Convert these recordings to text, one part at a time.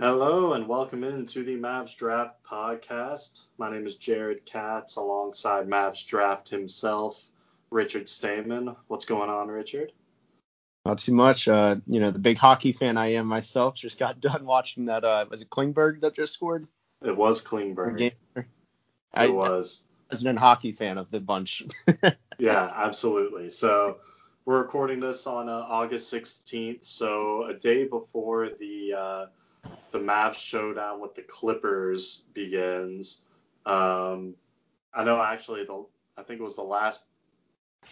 Hello and welcome into the Mavs Draft podcast. My name is Jared Katz alongside Mavs Draft himself, Richard Stamen. What's going on, Richard? Not too much. Uh, you know, the big hockey fan I am myself just got done watching that. Uh, was it Klingberg that just scored? It was Klingberg. It I, was. As an hockey fan of the bunch. yeah, absolutely. So we're recording this on uh, August 16th, so a day before the uh, the Mavs showdown with the Clippers begins. Um, I know actually the I think it was the last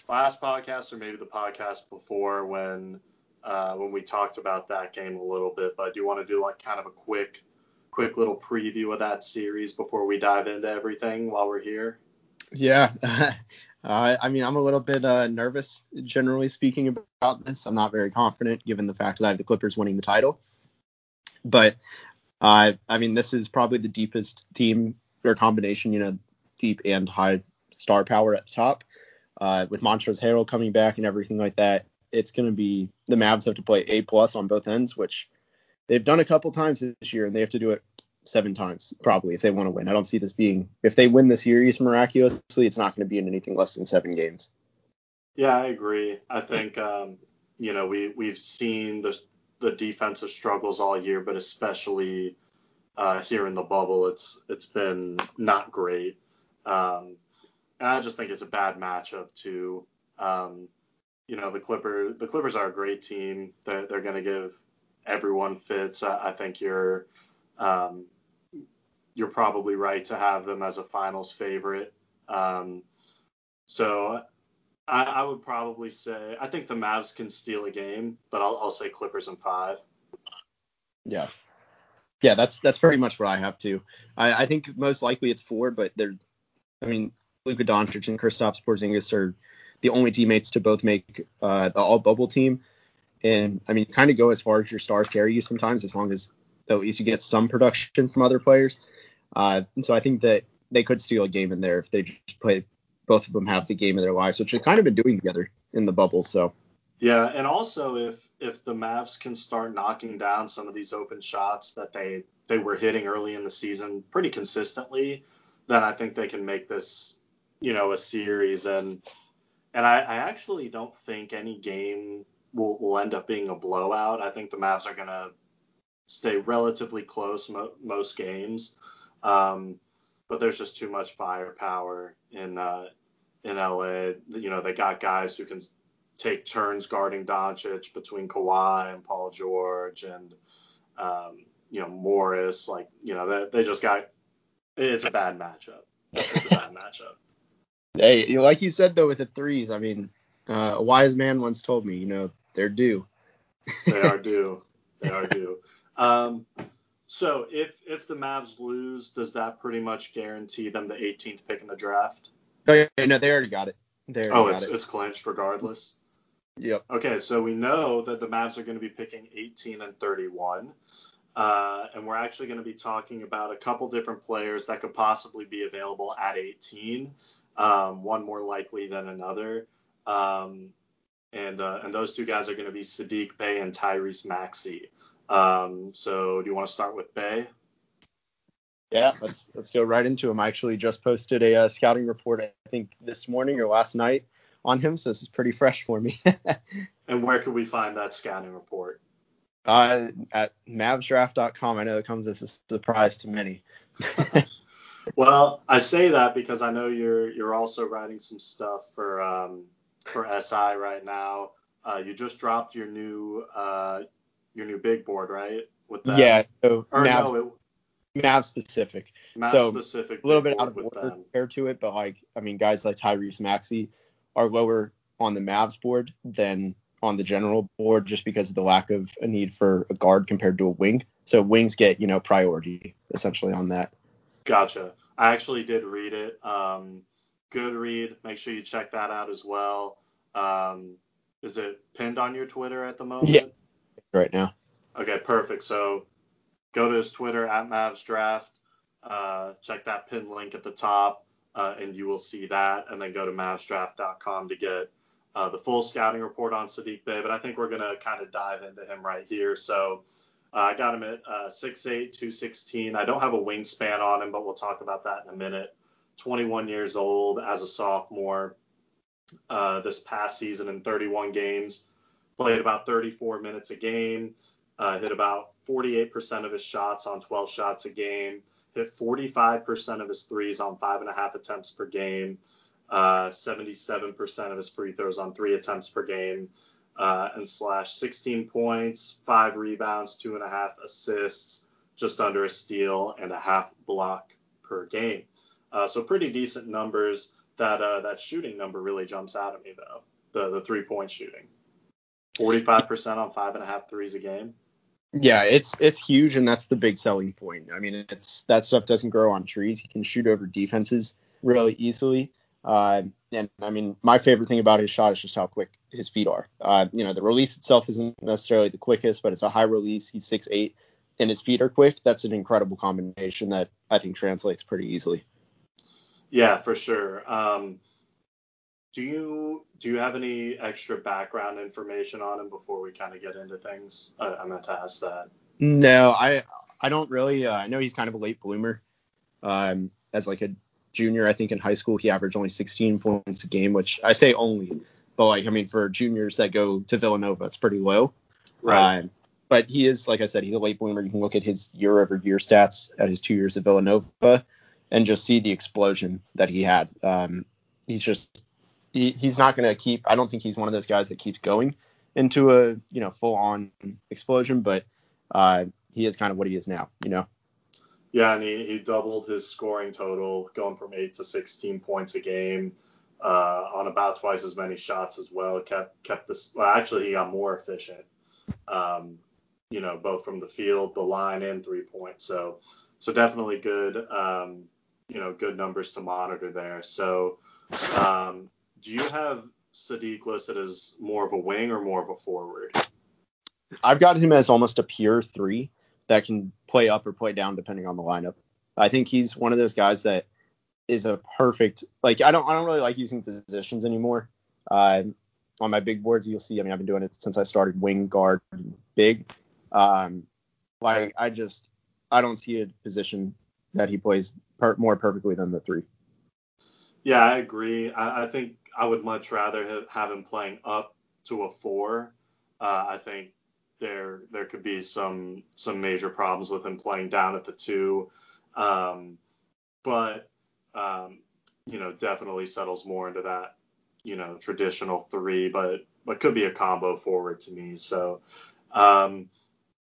last podcast or maybe the podcast before when uh, when we talked about that game a little bit. But do you want to do like kind of a quick quick little preview of that series before we dive into everything while we're here? Yeah. Uh, I mean, I'm a little bit uh, nervous, generally speaking, about this. I'm not very confident, given the fact that I have the Clippers winning the title. But uh, I mean, this is probably the deepest team or combination, you know, deep and high star power at the top. Uh, with Montrezl Harrell coming back and everything like that, it's going to be the Mavs have to play A plus on both ends, which they've done a couple times this year, and they have to do it seven times probably if they want to win. I don't see this being if they win the series miraculously, it's not going to be in anything less than seven games. Yeah, I agree. I think um, you know we we've seen the the defensive struggles all year, but especially uh, here in the bubble, it's it's been not great. Um, and I just think it's a bad matchup too. Um, you know, the Clipper the Clippers are a great team. They're, they're going to give everyone fits. I, I think you're um, you're probably right to have them as a finals favorite. Um, so I, I, would probably say I think the Mavs can steal a game, but I'll, I'll say Clippers in five. Yeah, yeah, that's that's pretty much what I have to. I, I think most likely it's four, but they're, I mean, Luka Doncic and Kristaps Porzingis are the only teammates to both make uh, the All Bubble team, and I mean, kind of go as far as your stars carry you sometimes, as long as at least you get some production from other players. Uh, and so I think that they could steal a game in there if they just play both of them have the game of their lives, which they've kind of been doing together in the bubble. So yeah, and also if if the Mavs can start knocking down some of these open shots that they they were hitting early in the season pretty consistently, then I think they can make this you know a series and and I, I actually don't think any game will, will end up being a blowout. I think the Mavs are gonna stay relatively close mo- most games. Um, but there's just too much firepower in uh, in LA. You know, they got guys who can take turns guarding Doncic between Kawhi and Paul George and um, you know Morris. Like you know, they, they just got it's a bad matchup. It's a bad matchup. Hey, like you said though with the threes, I mean, uh, a wise man once told me, you know, they're due. they are due. They are due. Um, so if if the Mavs lose, does that pretty much guarantee them the 18th pick in the draft? Oh yeah, no, they already got it. They already oh, it's it. it's clinched regardless. Yep. Okay, so we know that the Mavs are going to be picking 18 and 31. Uh, and we're actually going to be talking about a couple different players that could possibly be available at 18, um, one more likely than another. Um, and uh, and those two guys are going to be Saddiq Bey and Tyrese Maxey. Um, so do you want to start with Bey? Yeah, let's let's go right into him. I actually just posted a uh, scouting report, I think this morning or last night on him, so this is pretty fresh for me. and where can we find that scouting report? Uh, at mavsdraft.com. I know it comes as a surprise to many. well, I say that because I know you're you're also writing some stuff for um, for SI right now. Uh, you just dropped your new uh, your new big board, right? With that. Yeah. So or Mavs, no, it, specific. Mav so specific. A little bit out of order compared to it, but like I mean, guys like Tyrese Maxey are lower on the Mavs board than on the general board just because of the lack of a need for a guard compared to a wing. So wings get you know priority essentially on that. Gotcha. I actually did read it. Um, good read. Make sure you check that out as well. Um, is it pinned on your Twitter at the moment? Yeah, right now. Okay, perfect. So go to his Twitter at Mavs Draft. Uh, check that pin link at the top, uh, and you will see that. And then go to MavsDraft.com to get uh, the full scouting report on Saddiq Bey. But I think we're gonna kind of dive into him right here. So Uh, I got him at uh, 6'8", 216. I don't have a wingspan on him, but we'll talk about that in a minute. 21 years old as a sophomore. Uh, this past season in 31 games, played about 34 minutes a game, uh, hit about 48% of his shots on 12 shots a game, hit 45% of his threes on five and a half attempts per game, uh, 77% of his free throws on three attempts per game, uh, and slash 16 points, five rebounds, two and a half assists, just under a steal, and a half block per game. Uh, so pretty decent numbers. That uh, that shooting number really jumps out at me though. The the three point shooting, 45% on five and a half threes a game. Yeah, it's it's huge, and that's the big selling point. I mean, it's that stuff doesn't grow on trees. He can shoot over defenses really easily. Uh, and I mean, my favorite thing about his shot is just how quick his feet are. Uh, you know, the release itself isn't necessarily the quickest, but it's a high release. He's six eight, and his feet are quick. That's an incredible combination that I think translates pretty easily. Yeah, for sure. Um, do you do you have any extra background information on him before we kind of get into things? I, I meant to ask that. No, I I don't really. Uh, I know he's kind of a late bloomer. Um, as like a junior, I think in high school he averaged only 16 points a game, which I say only, but like I mean for juniors that go to Villanova, it's pretty low. Right. Um, but he is, like I said, he's a late bloomer. You can look at his year over year stats at his two years at Villanova and just see the explosion that he had. Um, he's just he, he's not going to keep. I don't think he's one of those guys that keeps going into a you know full on explosion, but uh, he is kind of what he is now. You know. Yeah, and he, he doubled his scoring total, going from eight to 16 points a game, uh, on about twice as many shots as well. Kept kept this. Well, actually, he got more efficient. Um, you know, both from the field, the line, and three points. So, so definitely good. Um, you know, good numbers to monitor there. So, um, do you have Saddiq listed as more of a wing or more of a forward? I've got him as almost a pure three that can play up or play down depending on the lineup. I think he's one of those guys that is a perfect like I don't I don't really like using positions anymore. Uh, on my big boards, you'll see. I mean, I've been doing it since I started wing guard big. Um, like I just I don't see a position that he plays per- more perfectly than the three. Yeah, I agree. I, I think I would much rather have, have him playing up to a four. Uh, I think there there could be some some major problems with him playing down at the two. Um, but um, you know, definitely settles more into that you know traditional three, but but could be a combo forward to me. So um,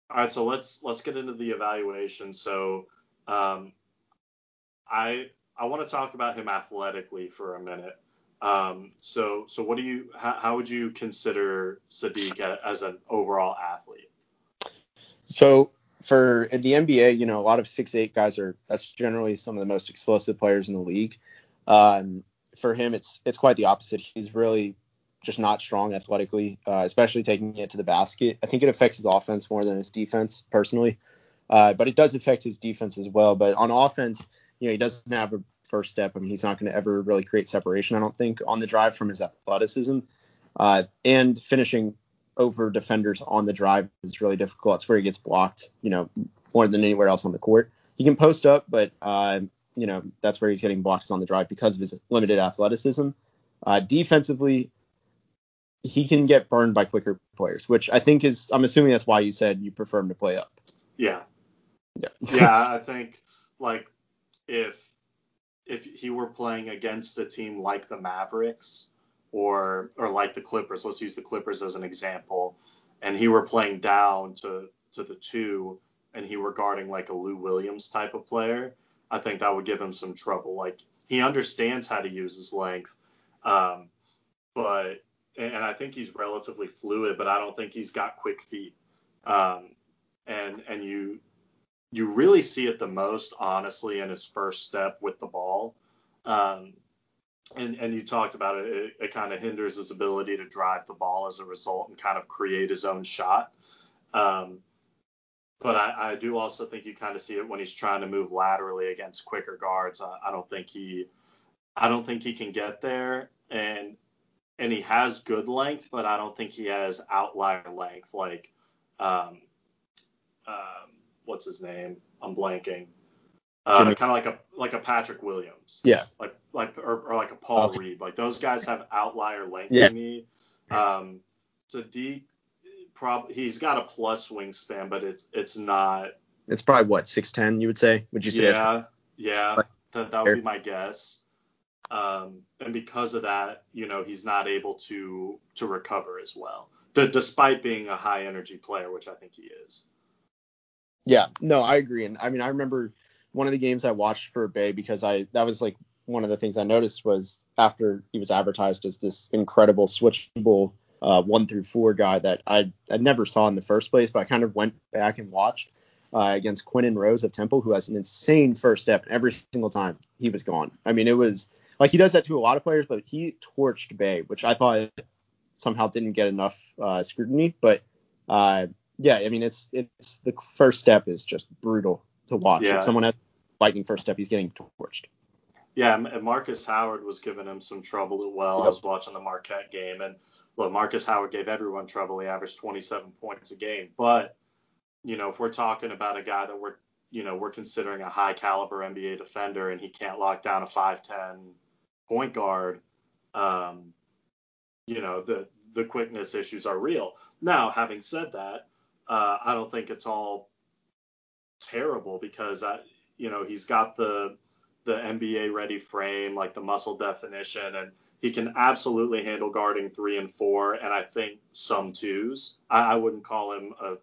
all right, so let's let's get into the evaluation. So um, I I want to talk about him athletically for a minute. Um, so, so what do you, how, how would you consider Saddiq as an overall athlete? So for in the NBA, you know, a lot of six eight guys are that's generally some of the most explosive players in the league. Um, for him, it's it's quite the opposite. He's really just not strong athletically, uh, especially taking it to the basket. I think it affects his offense more than his defense, personally. Uh, but it does affect his defense as well. But on offense, you know, he doesn't have a first step. I mean, he's not going to ever really create separation, I don't think, on the drive from his athleticism. Uh, and finishing over defenders on the drive is really difficult. That's where he gets blocked, you know, more than anywhere else on the court. He can post up, but uh, you know that's where he's getting blocked on the drive because of his limited athleticism. Uh, defensively, he can get burned by quicker players, which I think is. I'm assuming that's why you said you prefer him to play up. Yeah. Yeah. yeah, I think like if if he were playing against a team like the Mavericks or or like the Clippers, let's use the Clippers as an example, and he were playing down to to the two and he were guarding like a Lou Williams type of player, I think that would give him some trouble. Like he understands how to use his length, um, but and I think he's relatively fluid, but I don't think he's got quick feet. Um, and and you you really see it the most, honestly, in his first step with the ball. Um, and, and you talked about it, it, it kind of hinders his ability to drive the ball as a result and kind of create his own shot. Um, but I, I, do also think you kind of see it when he's trying to move laterally against quicker guards. I, I don't think he, I don't think he can get there, and and he has good length, but I don't think he has outlier length like um, um, what's his name? I'm blanking. Uh, kind of like a like a Patrick Williams. Yeah. Like like or, or like a Paul Okay. Reed. Like those guys have outlier length Yeah. to me. Um, Saddiq, prob he's got a plus wingspan, but it's it's not. It's probably what six ten. You would say? Would you say? Yeah, yeah, Like- that that would be my guess. Um, and because of that, you know, he's not able to to recover as well, D- despite being a high energy player, which I think he is. Yeah, no, I agree. And I mean, I remember one of the games I watched for Bey because I that was like one of the things I noticed was after he was advertised as this incredible switchable uh, one through four guy that I I never saw in the first place, but I kind of went back and watched uh, against Quinn Rose of Temple, who has an insane first step, every single time he was gone. I mean, it was like he does that to a lot of players, but he torched Bey, which I thought somehow didn't get enough uh, scrutiny, but. Uh, yeah, I mean it's it's the first step is just brutal to watch. Yeah. If someone has lightning first step, he's getting torched. Yeah, and Marcus Howard was giving him some trouble as well. I was watching the Marquette game, and look, Marcus Howard gave everyone trouble. He averaged 27 points a game. But you know, if we're talking about a guy that we're you know we're considering a high caliber NBA defender, and he can't lock down a 5'10 point guard, um, you know, the the quickness issues are real. Now, having said that, uh, I don't think it's all terrible because I, you know, he's got the the NBA ready frame, like the muscle definition, and he can absolutely handle guarding three and four, and I think some twos. I, I wouldn't call him a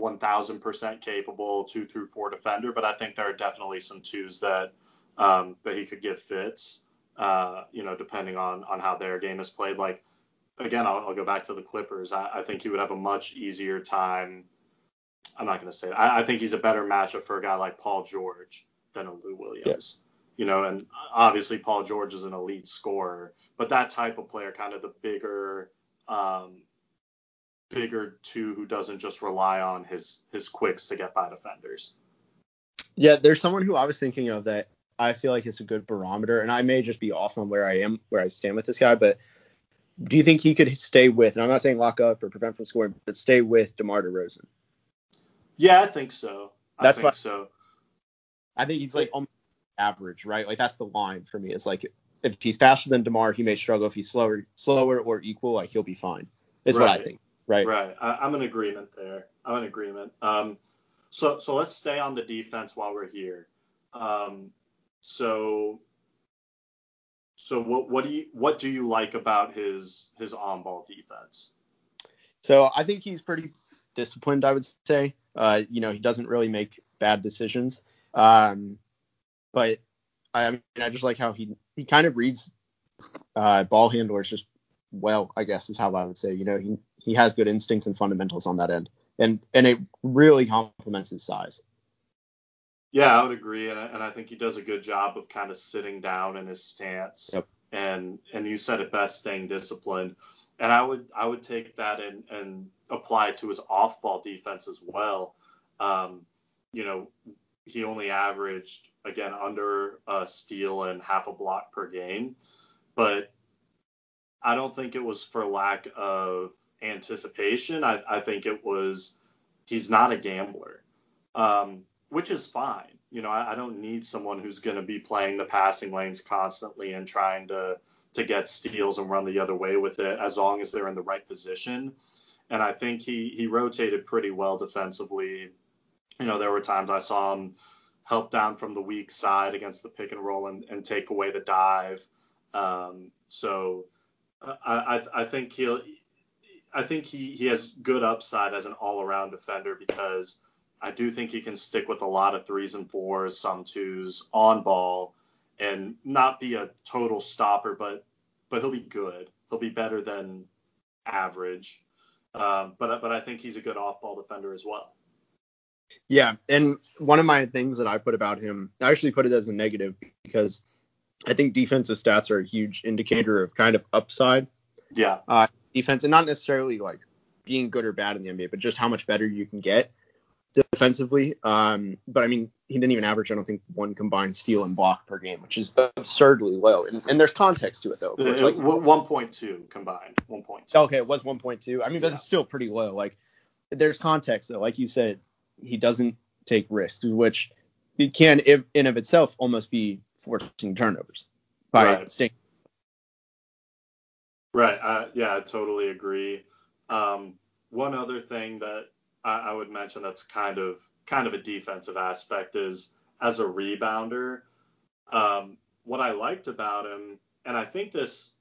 1,000% capable two through four defender, but I think there are definitely some twos that um, that he could give fits. Uh, you know, depending on on how their game is played. Like again, I'll, I'll go back to the Clippers. I, I think he would have a much easier time. I'm not going to say. I, I think he's a better matchup for a guy like Paul George than a Lou Williams. You know, and obviously Paul George is an elite scorer, but that type of player, kind of the bigger, um, bigger two who doesn't just rely on his his quicks to get by defenders. Yeah, there's someone who I was thinking of that I feel like is a good barometer, and I may just be off on where I am, where I stand with this guy, but do you think he could stay with, and I'm not saying lock up or prevent from scoring, but stay with DeMar DeRozan? Yeah, I think so. I That's think what- so. I think he's like almost average, right? Like that's the line for me. It's like if he's faster than DeMar, he may struggle. If he's slower, slower or equal, like he'll be fine. Is what I think, right? Right. I, I'm in agreement there. I'm in agreement. Um, so so let's stay on the defense while we're here. Um, so so what what do you what do you like about his his on ball defense? So I think he's pretty disciplined, I would say. Uh, you know, he doesn't really make bad decisions. Um, but I, I mean, I just like how he he kind of reads uh, ball handlers just well, I guess is how I would say. You know, he he has good instincts and fundamentals on that end, and and it really complements his size. Yeah, I would agree, and I, and I think he does a good job of kind of sitting down in his stance. Yep. And and you said it best, staying disciplined. And I would I would take that and and apply it to his off ball defense as well. Um, you know, he only averaged again under a steal and half a block per game, but I don't think it was for lack of anticipation. I, I think it was he's not a gambler. Um, which is fine. You know, I, I don't need someone who's going to be playing the passing lanes constantly and trying to to get steals and run the other way with it, as long as they're in the right position. And I think he he rotated pretty well defensively. You know, there were times I saw him help down from the weak side against the pick and roll and, and take away the dive. Um, so I, I I think he'll I think he, he has good upside as an all around defender because I do think he can stick with a lot of threes and fours, some twos on ball, and not be a total stopper, but but he'll be good. He'll be better than average. Um, but but I think he's a good off ball defender as well. Yeah, and one of my things that I put about him, I actually put it as a negative because I think defensive stats are a huge indicator of kind of upside Yeah. defense, and not necessarily like being good or bad in the NBA, but just how much better you can get defensively. Um, but I mean, he didn't even average, I don't think, one combined steal and block per game, which is absurdly low. And, and there's context to it though. Of course, like, Uh, 1.2 combined. 1.2. okay, it was 1.2. I mean, but Yeah. it's still pretty low. Like there's context though. Like you said, he doesn't take risks, which it can in of itself almost be forcing turnovers by Right. staying. Right. Uh, yeah, I totally agree. Um, one other thing that I, I would mention that's kind of kind of a defensive aspect is as a rebounder. Um, what I liked about him, and I think this,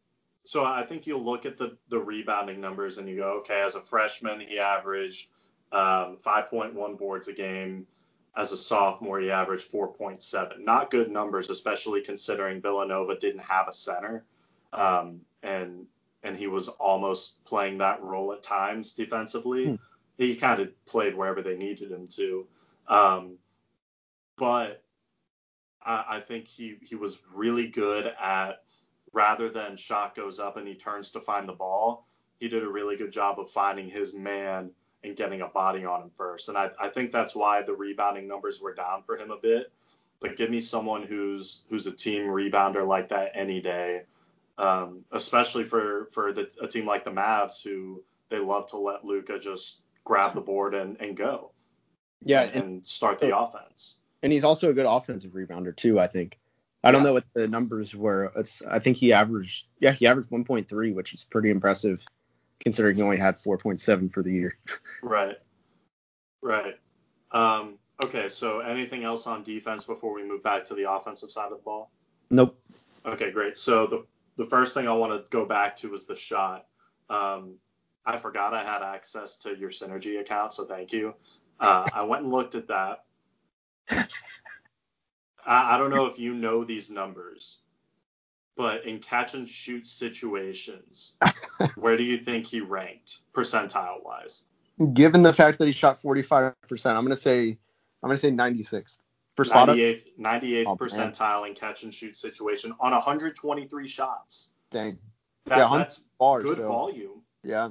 so I think you'll look at the the rebounding numbers and you go, okay, as a freshman he averaged um, 5.1 boards a game. As a sophomore, he averaged 4.7. Not good numbers, especially considering Villanova didn't have a center. Um, and and he was almost playing that role at times defensively. Hmm. He kind of played wherever they needed him to. Um, but I, I think he, he was really good at rather than shot goes up and he turns to find the ball, he did a really good job of finding his man and getting a body on him first. And I, I think that's why the rebounding numbers were down for him a bit. But give me someone who's who's a team rebounder like that any day um, especially for for the, a team like the Mavs who they love to let Luka just grab the board and, and go. Yeah, and, and, start the offense. and he's also a good offensive rebounder too. I think. I don't know what the numbers were. It's I think he averaged yeah he averaged 1.3, which is pretty impressive considering he only had 4.7 for the year. Right. Right. Um, okay, so anything else on defense before we move back to the offensive side of the ball? Nope. Okay, great. So the the first thing I want to go back to was the shot. Um, I forgot I had access to your Synergy account, so thank you. Uh, I went and looked at that. I, I don't know if you know these numbers, but in catch and shoot situations, where do you think he ranked percentile wise? Given the fact that he shot 45%, I'm gonna say I'm gonna say 96 for spot 98th, 98th Oh, man. percentile in catch and shoot situation on 123 shots. Dang, That, Yeah, 100 that's bars. good so, volume. yeah.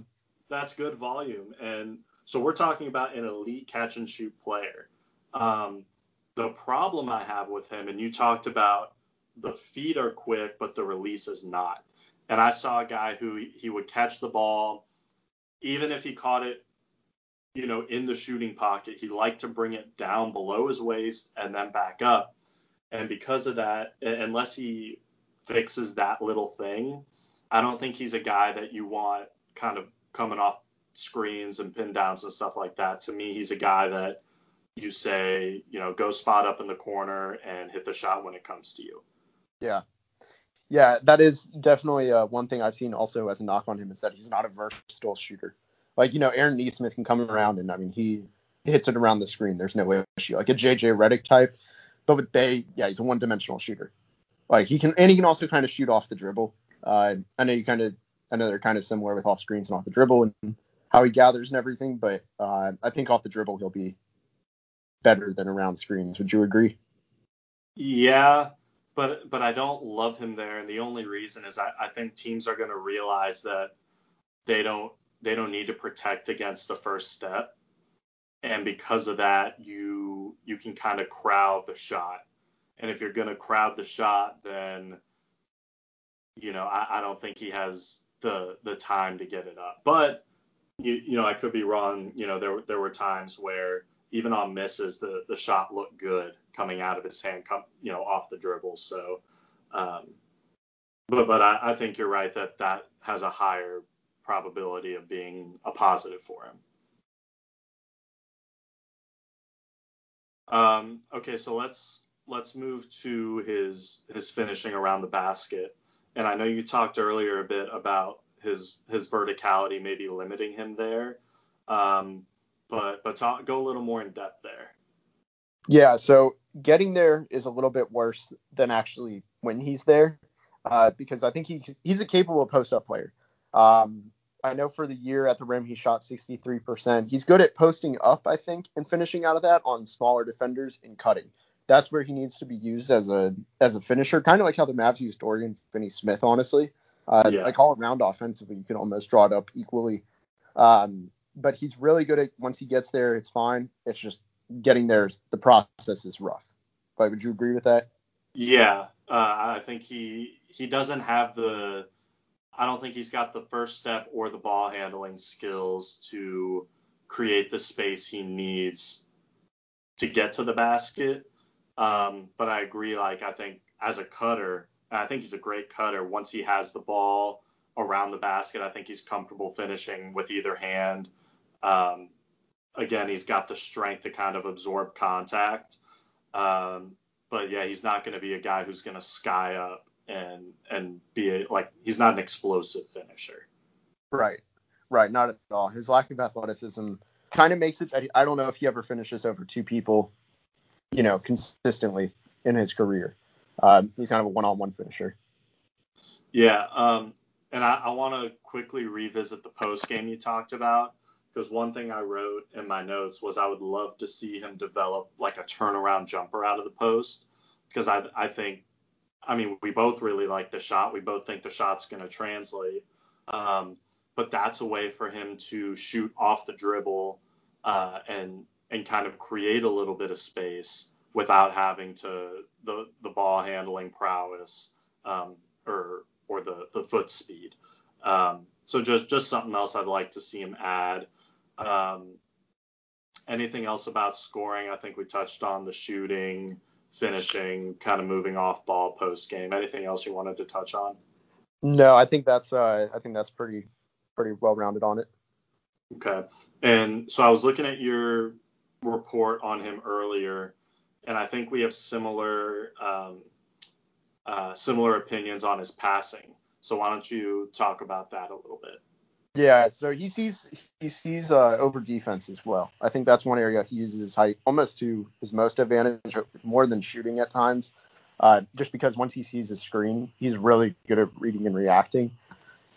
That's good volume. And so we're talking about an elite catch and shoot player. Um, the problem I have with him, and you talked about the feet are quick, but the release is not. And I saw a guy who he would catch the ball, even if he caught it, you know, in the shooting pocket, he liked to bring it down below his waist and then back up. And because of that, unless he fixes that little thing, I don't think he's a guy that you want kind of coming off screens and pin downs and stuff like that. To me, he's a guy that you say, you know, go spot up in the corner and hit the shot when it comes to you. Yeah. Yeah, that is definitely uh, one thing I've seen also as a knock on him is that he's not a versatile shooter. Like, you know, Aaron Nesmith can come around and I mean he hits it around the screen. There's no issue. Like a JJ Redick type. But with Bey, yeah, he's a one dimensional shooter. Like he can and he can also kind of shoot off the dribble. Uh, I know you kind of I know they're kind of similar with off screens and off the dribble and how he gathers and everything, but uh, I think off the dribble he'll be better than around screens. Would you agree? Yeah, but but I don't love him there, and the only reason is I, I think teams are going to realize that they don't they don't need to protect against the first step, and because of that, you you can kind of crowd the shot, and if you're going to crowd the shot, then you know I, I don't think he has the the time to get it up. But you you know I could be wrong. You know there there were times where even on misses, the the shot looked good coming out of his hand, come you know off the dribble. So, um, but but I, I think you're right that that has a higher probability of being a positive for him. Um, okay, so let's let's move to his his finishing around the basket. And I know you talked earlier a bit about his his verticality maybe limiting him there. Um, but but talk, go a little more in depth there. Yeah, so getting there is a little bit worse than actually when he's there, uh, because I think he, he's a capable post up player. Um, I know for the year at the rim he shot 63%. He's good at posting up, I think, and finishing out of that on smaller defenders and cutting. That's where he needs to be used as a as a finisher, kind of like how the Mavs used Dorian Finney-Smith, honestly. Uh, Yeah. Like all around offensively, you can almost draw it up equally. Um, but he's really good at once he gets there, it's fine. It's just getting there, the process is rough. Like, would you agree with that? Yeah, uh, I think he he doesn't have the. I don't think he's got the first step or the ball handling skills to create the space he needs to get to the basket. Um, but I agree. Like I think as a cutter, I think he's a great cutter. Once he has the ball around the basket, I think he's comfortable finishing with either hand. Um, again, he's got the strength to kind of absorb contact. Um, but yeah, he's not going to be a guy who's going to sky up and and be a, like he's not an explosive finisher. Right, right, not at all. His lack of athleticism kind of makes it I don't know if he ever finishes over two people, you know, consistently in his career. Um, he's kind of a one-on-one finisher. Yeah, um, and I, I want to quickly revisit the post game you talked about because one thing I wrote in my notes was I would love to see him develop like a turnaround jumper out of the post because I I think I mean we both really like the shot. We both think the shot's going to translate. Um, but that's a way for him to shoot off the dribble uh, and and kind of create a little bit of space without having to the the ball handling prowess um, or or the the foot speed. Um, so just just something else I'd like to see him add. Um, anything else about scoring? I think we touched on the shooting, finishing, kind of moving off ball post game. Anything else you wanted to touch on? No, I think that's uh, I think that's pretty pretty well rounded on it. Okay. And so I was looking at your report on him earlier, and I think we have similar um, uh, similar opinions on his passing. So why don't you talk about that a little bit? Yeah, so he sees he sees uh, over defense as well. I think that's one area he uses his height almost to his most advantage, more than shooting at times. Uh, just because once he sees a screen, he's really good at reading and reacting.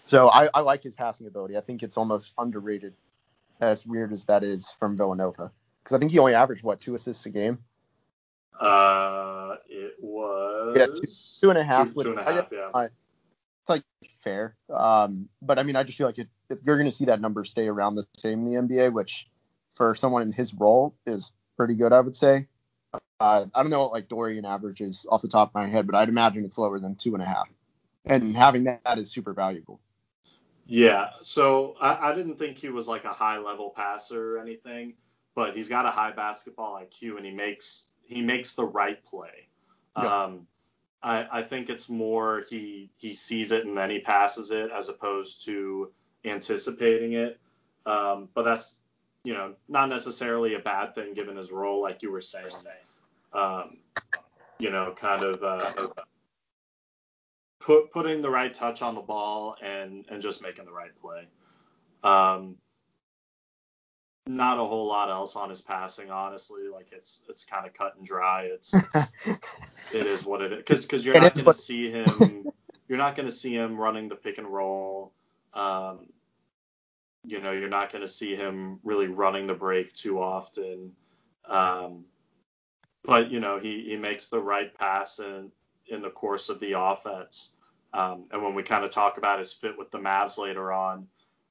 So I, I like his passing ability. I think it's almost underrated, as weird as that is from Villanova, because I think he only averaged what two assists a game. Uh, it was yeah, two, two and a half. Two, two and a half, yeah. I, it's like fair. Um, but I mean, I just feel like if, if you're going to see that number stay around the same in the NBA, which for someone in his role is pretty good, I would say. Uh, I don't know what like Dorian averages off the top of my head, but I'd imagine it's lower than two and a half. And having that is super valuable. Yeah. So I, I didn't think he was like a high level passer or anything, but he's got a high basketball IQ and he makes he makes the right play. Yeah. Um, I, I think it's more he he sees it and then he passes it as opposed to anticipating it. Um, but that's you know not necessarily a bad thing given his role, like you were saying. Um, you know, kind of uh, put putting the right touch on the ball and and just making the right play. Um, not a whole lot else on his passing, honestly. Like it's it's kind of cut and dry. It's it is what it is because because you're not going to see him. You're not going to see him running the pick and roll. Um, you know, you're not going to see him really running the break too often. Um, but you know, he he makes the right pass in in the course of the offense. Um, and when we kind of talk about his fit with the Mavs later on,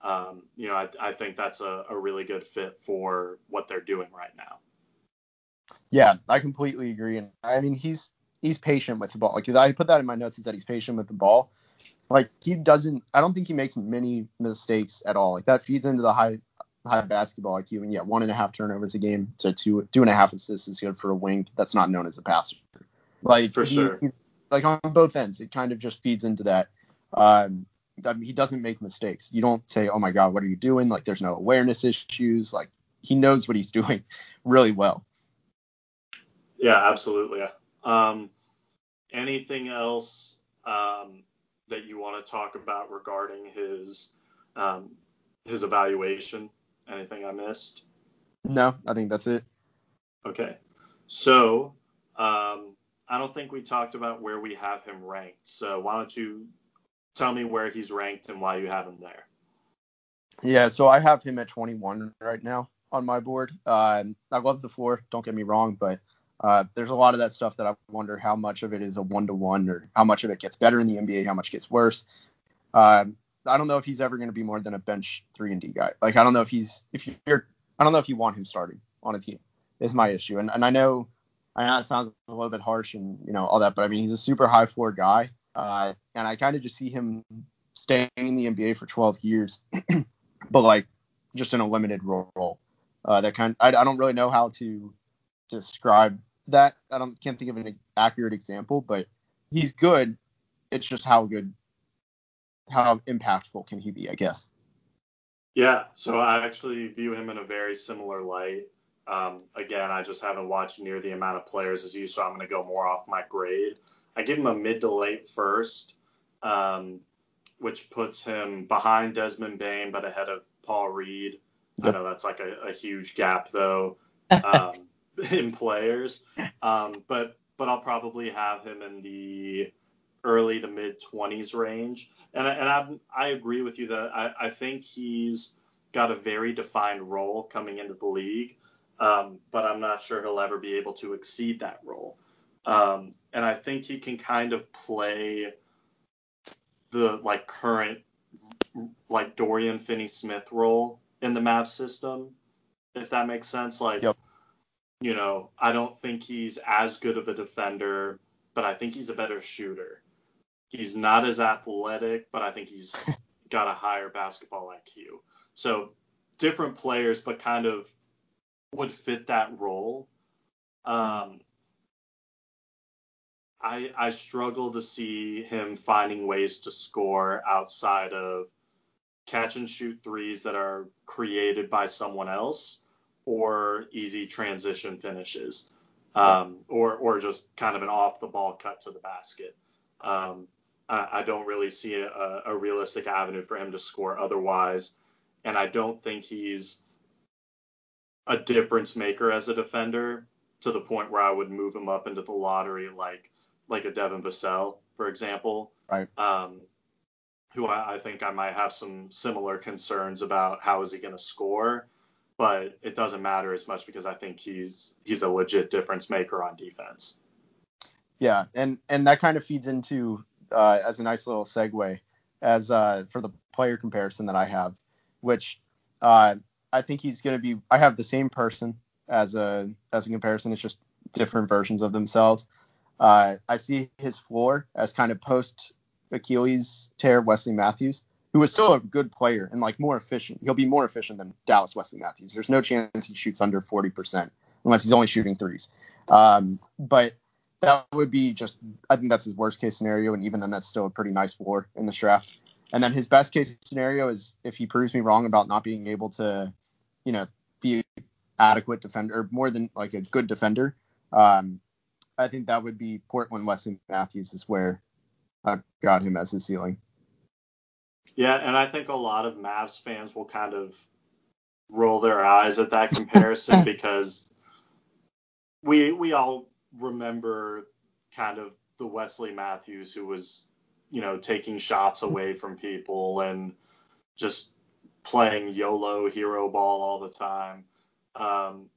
um, you know, I, I think that's a, a, really good fit for what they're doing right now. Yeah, I completely agree. And I mean, he's he's patient with the ball. Like I put that in my notes is that he's patient with the ball. Like he doesn't. I don't think he makes many mistakes at all. Like that feeds into the high high basketball IQ. And yeah, one and a half turnovers a game to two two and a half assists is good for a wing. That's not known as a passer. Like for he, sure. like on both ends, it kind of just feeds into that. Um, I mean, he doesn't make mistakes. You don't say, "Oh my God, what are you doing?" Like there's no awareness issues. Like he knows what he's doing really well. Yeah, absolutely. Um, anything else um, that you want to talk about regarding his um, his evaluation? Anything I missed? No, I think that's it. Okay. So, um, I don't think we talked about where we have him ranked. So, why don't you tell me where he's ranked and why you have him there. Yeah, so I have him at 21 right now on my board. Uh, I love the floor, don't get me wrong, but uh, there's a lot of that stuff that I wonder how much of it is a one to one or how much of it gets better in the NBA, how much gets worse. Uh, I don't know if he's ever going to be more than a bench three and D guy. Like I don't know if he's if you're I don't know if you want him starting on a team. Is my issue, and and I know I know it sounds a little bit harsh and you know all that, but I mean he's a super high floor guy. Uh, and I kind of just see him staying in the NBA for 12 years, but like just in a limited role. Uh, that kind, I, I don't really know how to describe that. I don't can't think of an accurate example, but he's good. It's just how good, how impactful can he be? I guess. Yeah, so I actually view him in a very similar light. Um, again, I just haven't watched near the amount of players as you, so I'm going to go more off my grade. I give him a mid to late first, um, which puts him behind Desmond Bane but ahead of Paul Reed. Yep. I know that's like a, a huge gap though um, in players, um, but but I'll probably have him in the early to mid 20s range. And, and I, I agree with you that I, I think he's got a very defined role coming into the league, um, but I'm not sure he'll ever be able to exceed that role. Um, and I think he can kind of play the like current like Dorian Finney-Smith role in the Mavs system, if that makes sense. Like, yep. you know, I don't think he's as good of a defender, but I think he's a better shooter. He's not as athletic, but I think he's got a higher basketball IQ. So different players, but kind of would fit that role. Um, I I struggle to see him finding ways to score outside of catch and shoot threes that are created by someone else or easy transition finishes um, or or just kind of an off the ball cut to the basket. Um, I, I, don't really see a, a, realistic avenue for him to score otherwise, and I don't think he's a difference maker as a defender to the point where I would move him up into the lottery like like a Devin Vassell, for example. Right. Um, who I, I, think I might have some similar concerns about how is he going to score, but it doesn't matter as much because I think he's he's a legit difference maker on defense. Yeah, and and that kind of feeds into uh, as a nice little segue as uh, for the player comparison that I have, which uh, I think he's going to be. I have the same person as a as a comparison. It's just different versions of themselves. Uh, I see his floor as kind of post Achilles tear Wesley Matthews, who is still a good player and like more efficient. He'll be more efficient than Dallas Wesley Matthews. There's no chance he shoots under 40% unless he's only shooting threes. Um, but that would be just I think that's his worst case scenario, and even then that's still a pretty nice floor in the draft. And then his best case scenario is if he proves me wrong about not being able to, you know, be adequate defender, or more than like a good defender. Um, I think that would be Portland Wesley Matthews is where I've got him as his ceiling. Yeah, and I think a lot of Mavs fans will kind of roll their eyes at that comparison because we we all remember kind of the Wesley Matthews who was, you know, taking shots away from people and just playing YOLO hero ball all the time. Um,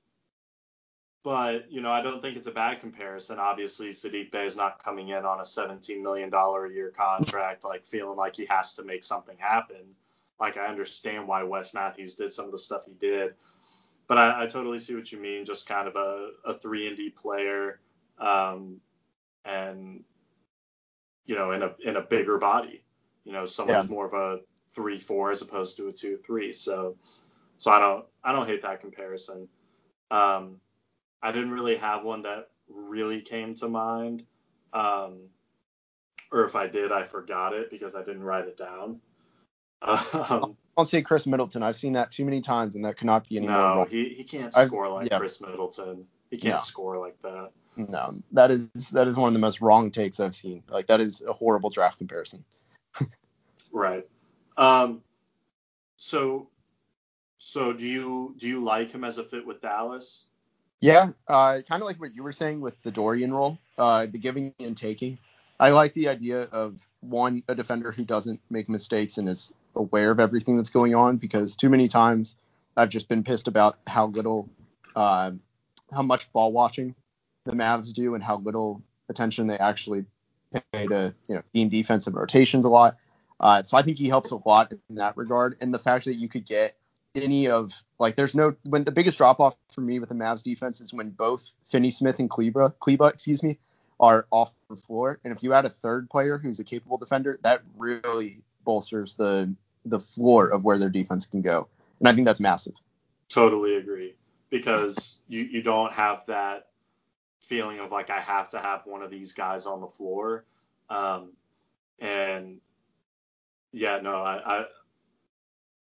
but you know, I don't think it's a bad comparison. Obviously, Saddiq Bey is not coming in on a 17 million dollar a year contract, like feeling like he has to make something happen. Like I understand why Wes Matthews did some of the stuff he did, but I, I totally see what you mean. Just kind of a, a three and D player um, and you know in a in a bigger body. You know, someone's yeah. more of a three four as opposed to a two three. So so I don't I don't hate that comparison. Um, I didn't really have one that really came to mind. Um, or if I did, I forgot it because I didn't write it down. Um, I'll say Khris Middleton. I've seen that too many times, and that cannot be any no, more. he, he can't score I've, like yeah. Khris Middleton. He can't no. score like that. No, that is that is one of the most wrong takes I've seen. Like that is a horrible draft comparison. right. Um. So, so do you do you like him as a fit with Dallas? Yeah, uh, kind of like what you were saying with the Dorian role, uh, the giving and taking. I like the idea of one a defender who doesn't make mistakes and is aware of everything that's going on because too many times I've just been pissed about how little, uh, how much ball watching the Mavs do and how little attention they actually pay to you know team defensive rotations a lot. Uh, so I think he helps a lot in that regard. And the fact that you could get any of like there's no when the biggest drop off for me with the Mavs defense is when both Finney Smith and Kleber, Kleber, excuse me, are off the floor. And if you add a third player who's a capable defender, that really bolsters the the floor of where their defense can go. And I think that's massive. Totally agree. because you you don't have that feeling of like I have to have one of these guys on the floor. Um, and yeah, no, I, I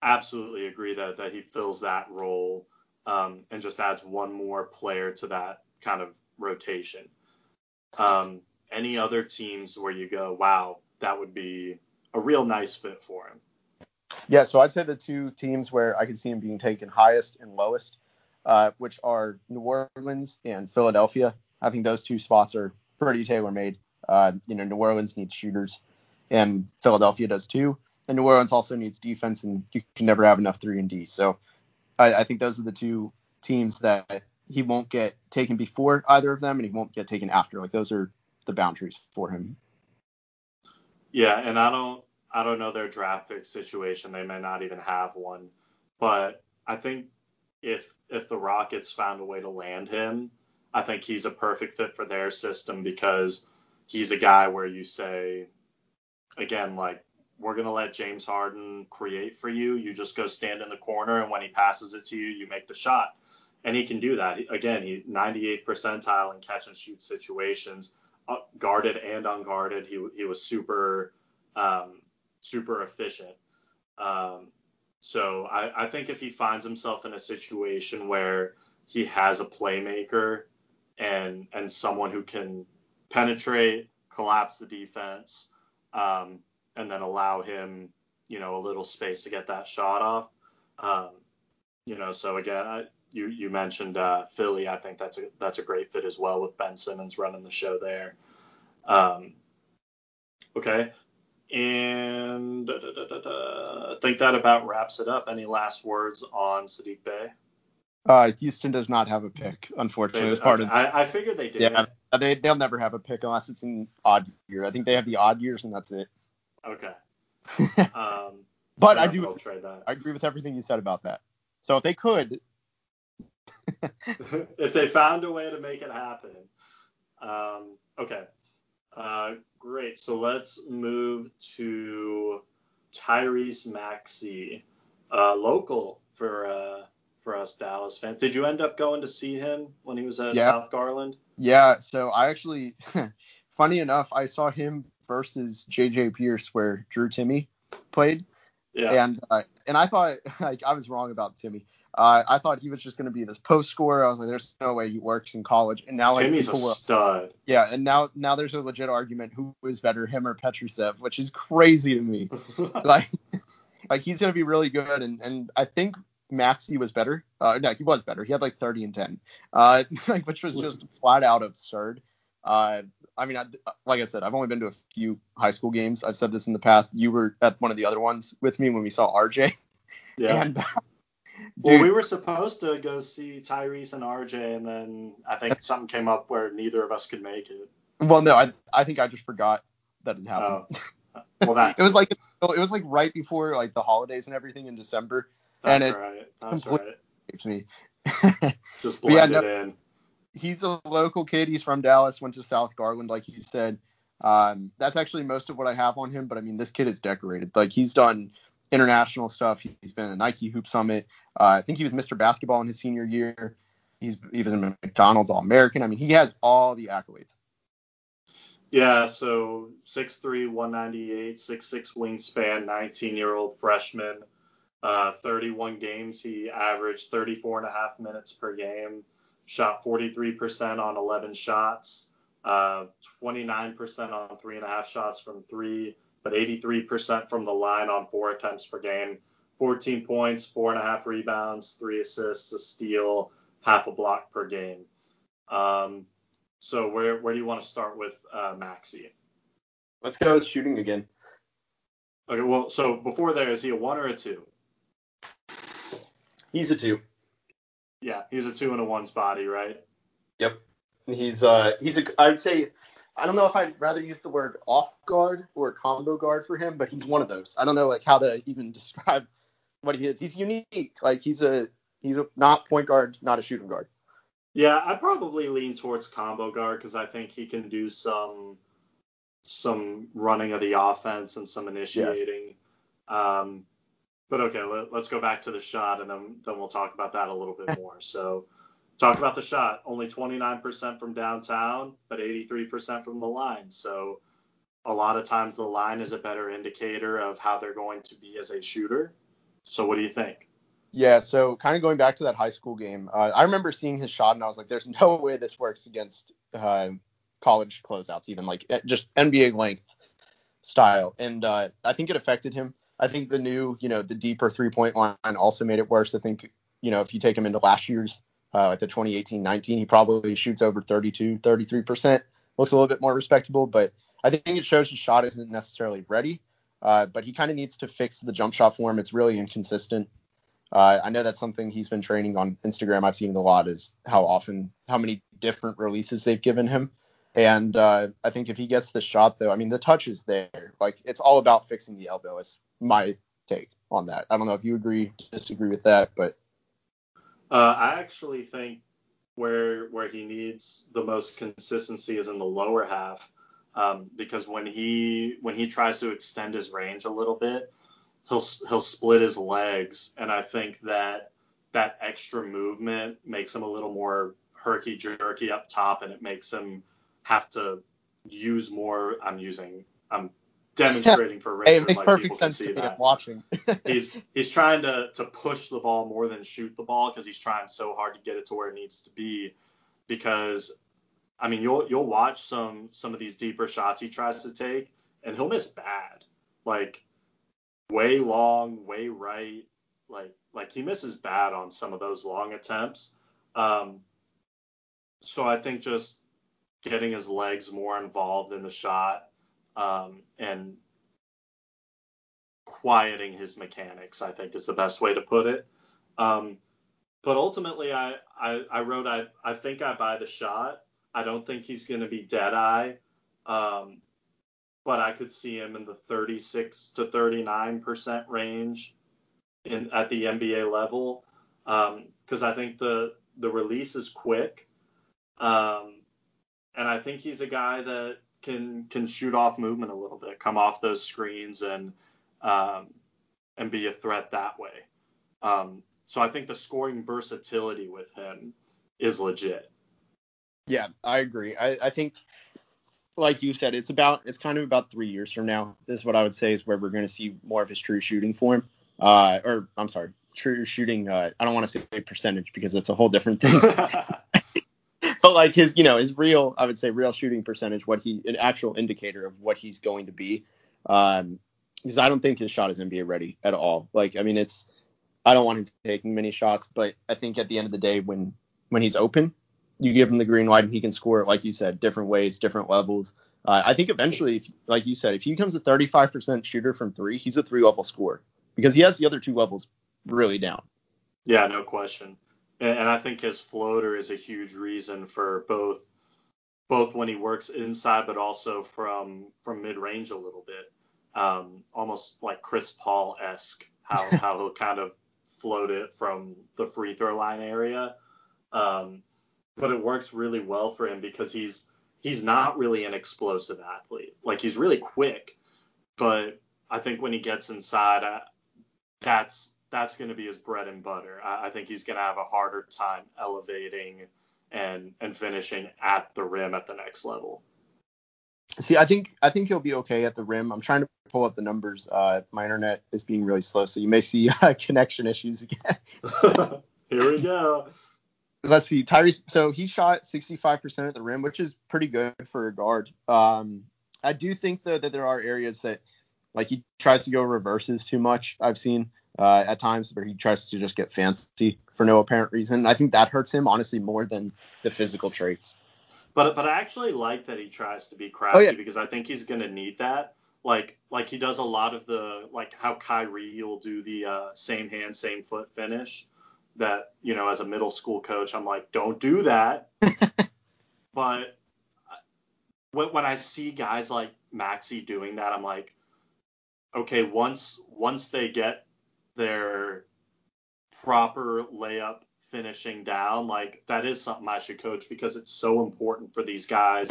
absolutely agree that that he fills that role um, and just adds one more player to that kind of rotation. Um, any other teams where you go, wow, that would be a real nice fit for him? Yeah, so I'd say the two teams where I could see him being taken highest and lowest, uh, which are New Orleans and Philadelphia. I think those two spots are pretty tailor made. Uh, you know, New Orleans needs shooters, and Philadelphia does too. And New Orleans also needs defense, and you can never have enough three and D. So I, I think those are the two teams that he won't get taken before either of them, and he won't get taken after. Like those are the boundaries for him. Yeah, and I don't I don't know their draft pick situation. They may not even have one, but I think if if the Rockets found a way to land him, I think he's a perfect fit for their system because he's a guy where you say again like we're going to let James Harden create for you. You just go stand in the corner, and when he passes it to you, you make the shot. And he can do that. Again, he 98th percentile in catch and shoot situations, uh, guarded and unguarded. He he was super um, super efficient. Um, so I, I think if he finds himself in a situation where he has a playmaker and and someone who can penetrate, collapse the defense, um, and then allow him, you know, a little space to get that shot off. Um, you know, so again, I, you you mentioned uh, Philly. I think that's a that's a great fit as well with Ben Simmons running the show there. Um, okay, and da, da, da, I think that about wraps it up. Any last words on Saddiq Bey? Uh, Houston does not have a pick, unfortunately. As part okay. of I, I figured they did. Yeah, they they'll never have a pick unless it's an odd year. I think they have the odd years and that's it. Okay. Um, but I do. I'll trade that. I agree with everything you said about that. So if they could, if they found a way to make it happen. Um, okay. Uh, great. So let's move to Tyrese Maxey, uh, local for uh, for us Dallas fans. Did you end up going to see him when he was at Yeah. South Garland? yeah. So I actually, funny enough, I saw him versus JJ Pearce where Drew Timme played, Yeah. and uh, and I thought like I was wrong about Timme. Uh, I thought he was just going to be this post scorer. I was like, there's no way he works in college. And now like Timme's a stud. yeah, and now now there's a legit argument who is better, him or Petrusev, which is crazy to me. like like he's gonna be really good and and I think Maxey was better. Uh no, he was better. He had like 30 and 10. Uh like which was just flat out absurd. Uh I mean I, like I said, I've only been to a few high school games. I've said this in the past. You were at one of the other ones with me when we saw RJ. yeah. And well, we were supposed to go see Tyrese and RJ, and then I think something came up where neither of us could make it. well no, I I think I just forgot that it happened. Oh, well, that's it was like it was like right before like the holidays and everything in December. that's and it- right. That's right. Me. Just But yeah, blended no- in. He's a local kid. He's from Dallas, went to South Garland, like you said. Um, that's actually most of what I have on him. But I mean, this kid is decorated. Like he's done international stuff. He's been at the Nike Hoop Summit. Uh, I think he was Mr. Basketball in his senior year. He's he in McDonald's All American. I mean, he has all the accolades. Yeah, so 6'3", 198, 6'6", wingspan, 19-year-old freshman. Uh, 31 games, he averaged 34 and a half minutes per game. Shot 43% on 11 shots, uh, 29% on three and a half shots from three, but 83% from the line on four attempts per game. 14 points, four and a half rebounds, three assists, a steal, half a block per game. Um, so where where do you want to start with uh, Maxey? Let's go with shooting again. Okay, well, so before there, is he a one or a two? He's a two. Yeah, he's a two and a one's body, right? Yep. He's uh he's a I'd say I don't know if I'd rather use the word off guard or combo guard for him, but he's one of those. I don't know like how to even describe what he is. He's unique. Like he's a he's a not point guard, not a shooting guard. Yeah, I probably lean towards combo guard because I think he can do some some running of the offense and some initiating. Um, but okay, let, us go back to the shot and then then we'll talk about that a little bit more. So talk about the shot. Only 29% from downtown, but 83% from the line. So a lot of times the line is a better indicator of how they're going to be as a shooter. So what do you think? Yeah, so kind of going back to that high school game, uh, I remember seeing his shot and I was like, "There's no way this works against uh, college closeouts, even like eh, just NBA length style." And uh, I think it affected him. I think the new, you know, the deeper three point line also made it worse. I think, you know, if you take him into last year's, uh, like the 2018-19, he probably shoots over 32, 33 percent. Looks a little bit more respectable, but I think it shows his shot isn't necessarily ready. Uh, but he kind of needs to fix the jump shot form. It's really inconsistent. Uh, I know that's something he's been training on Instagram. I've seen it a lot is how often, how many different releases they've given him. And uh, I think if he gets the shot, though, I mean, the touch is there. Like, it's all about fixing the elbow, is my take on that. I don't know if you agree, disagree with that, but. Uh, I actually think where where he needs the most consistency is in the lower half, um, because when he when he tries to extend his range a little bit, he'll he'll split his legs, and I think that that extra movement makes him a little more herky jerky up top, and it makes him have to use more. I'm using I'm demonstrating for Richard. Hey, it makes like perfect sense to me. That. watching. he's he's trying to to push the ball more than shoot the ball because he's trying so hard to get it to where it needs to be. Because I mean, you'll you'll watch some some of these deeper shots he tries to take, and he'll miss bad. Like way long, way right. Like like he misses bad on some of those long attempts. Um, so I think just getting his legs more involved in the shot um, and quieting his mechanics, I think is the best way to put it. Um, but ultimately, I, I, I wrote, I, I think I buy the shot. I don't think he's going to be dead eye. Um, but I could see him in the 36 to 39 percent range in at the NBA level because um, I think the the release is quick, um, and I think he's a guy that can can shoot off movement a little bit, come off those screens and um, and be a threat that way. Um, so I think the scoring versatility with him is legit. Yeah, I agree. I, I think like you said, it's about it's kind of about three years from now This is what I would say is where we're going to see more of his true shooting form. Uh, or I'm sorry, true shooting. Uh, I don't want to say percentage because it's a whole different thing. but like his, you know, his real, I would say real shooting percentage, what he, an actual indicator of what he's going to be. Um, because I don't think his shot is NBA ready at all. Like, I mean, it's, I don't want him taking many shots, but I think at the end of the day, when when he's open, you give him the green light and he can score, like you said, different ways, different levels. Uh, I think eventually, if, like you said, if he becomes a 35% shooter from three, he's a three level scorer because he has the other two levels really down. Yeah, no question. And, and I think his floater is a huge reason for both both when he works inside, but also from from mid range a little bit, um, almost like Chris Paul esque, how how he'll kind of float it from the free throw line area. Um, but it works really well for him because he's he's not really an explosive athlete. Like he's really quick, but I think when he gets inside, uh, that's that's going to be his bread and butter. I, I think he's going to have a harder time elevating and and finishing at the rim at the next level. See, I think I think he'll be okay at the rim. I'm trying to pull up the numbers. Uh, my internet is being really slow, so you may see uh, connection issues again. Here we go let's see, Tyrese. So he shot 65% at the rim, which is pretty good for a guard. Um, I do think though that there are areas that like he tries to go reverses too much. I've seen uh, at times where he tries to just get fancy for no apparent reason. I think that hurts him honestly more than the physical traits. But but I actually like that he tries to be crafty oh, yeah. because I think he's gonna need that. Like like he does a lot of the like how Kyrie will do the uh, same hand same foot finish that you know as a middle school coach i'm like don't do that but when, when i see guys like Maxey doing that i'm like okay once once they get their proper layup finishing down like that is something i should coach because it's so important for these guys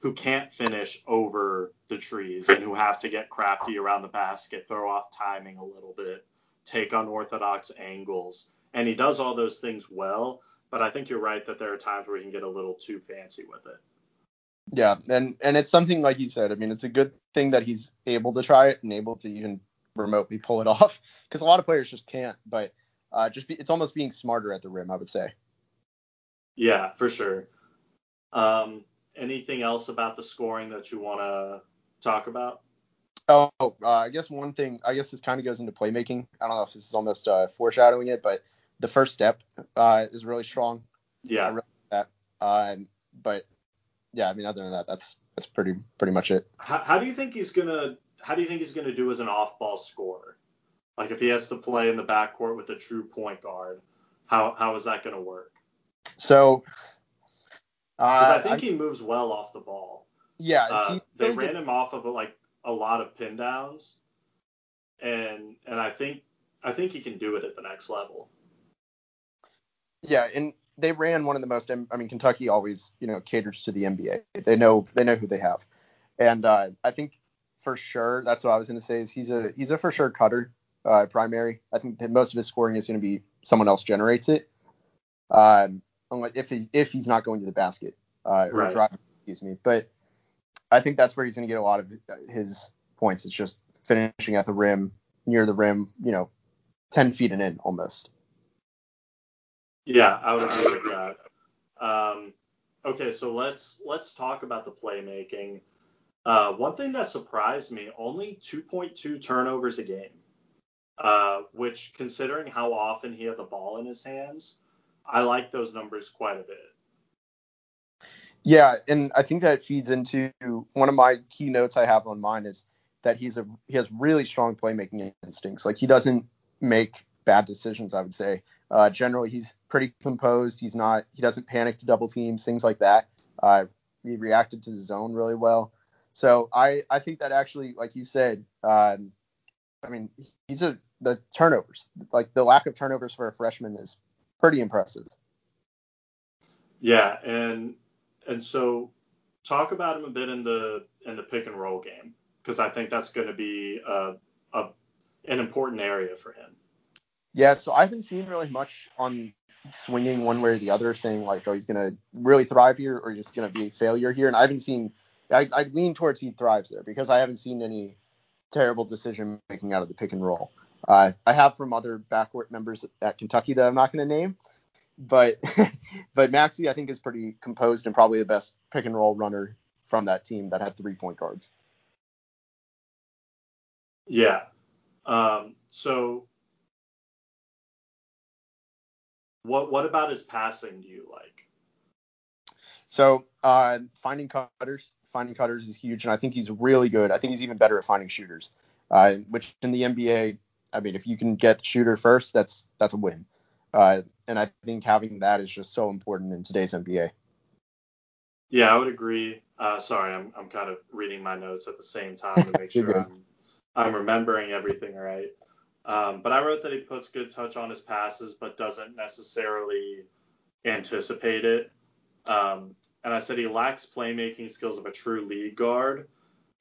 who can't finish over the trees and who have to get crafty around the basket throw off timing a little bit take unorthodox angles, and he does all those things well. But I think you're right that there are times where he can get a little too fancy with it. Yeah, and and it's something like you said. I mean, it's a good thing that he's able to try it and able to even remotely pull it off because a lot of players just can't. But uh, just be, it's almost being smarter at the rim, I would say. Yeah, for sure. Um, anything else about the scoring that you want to talk about? Oh, uh, I guess one thing. I guess this kind of goes into playmaking. I don't know if this is almost uh, foreshadowing it, but the first step uh, is really strong. Yeah. I really like that. Uh, but yeah, I mean, other than that, that's that's pretty pretty much it. How, how do you think he's gonna How do you think he's gonna do as an off-ball scorer? Like if he has to play in the backcourt with a true point guard, how how is that gonna work? So. Uh, I think I- he moves well off the ball. yeah, Uh, he they ran him off of like a lot of pin downs, and and I think I think he can do it at the next level. Yeah, and they ran one of the most. I mean, Kentucky always, you know, caters to the NBA. They know they know who they have, and uh, I think for sure that's what I was going to say is he's a he's a for sure cutter uh, primary. I think that most of his scoring is going to be someone else generates it, um, unless if he if he's not going to the basket uh, or Right. driving, excuse me. But I think that's where he's going to get a lot of his points. It's just finishing at the rim, near the rim, you know, ten feet and in almost. Yeah, I would agree with that. Um, okay, so let's let's talk about the playmaking. Uh, one thing that surprised me: only 2.2 turnovers a game, uh, which, considering how often he had the ball in his hands, I like those numbers quite a bit. Yeah, and I think that feeds into one of my key notes I have on mine is that he's a he has really strong playmaking instincts. Like he doesn't make bad decisions. I would say uh, generally he's pretty composed. He's not he doesn't panic to double teams, things like that. Uh, he reacted to the zone really well. So I I think that actually, like you said, um, I mean he's a the turnovers like the lack of turnovers for a freshman is pretty impressive. Yeah, and and so talk about him a bit in the in the pick and roll game because I think that's going to be a, a an important area for him. Yeah, so I haven't seen really much on swinging one way or the other, saying like, oh, he's gonna really thrive here or he's just gonna be a failure here. And I haven't seen. I, I lean towards he thrives there because I haven't seen any terrible decision making out of the pick and roll. Uh, I have from other backcourt members at Kentucky that I'm not going to name, but but Maxey I think is pretty composed and probably the best pick and roll runner from that team that had three point guards. Yeah. Um, so what what about his passing do you like? So uh, finding cutters, finding cutters is huge, and I think he's really good. I think he's even better at finding shooters, uh, which in the NBA, I mean, if you can get the shooter first, that's that's a win. Uh, and I think having that is just so important in today's NBA. Yeah, I would agree. Uh, sorry, I'm I'm kind of reading my notes at the same time to make sure. I'm I'm remembering everything right. Um, but I wrote that he puts good touch on his passes, but doesn't necessarily anticipate it. Um, and I said he lacks playmaking skills of a true lead guard.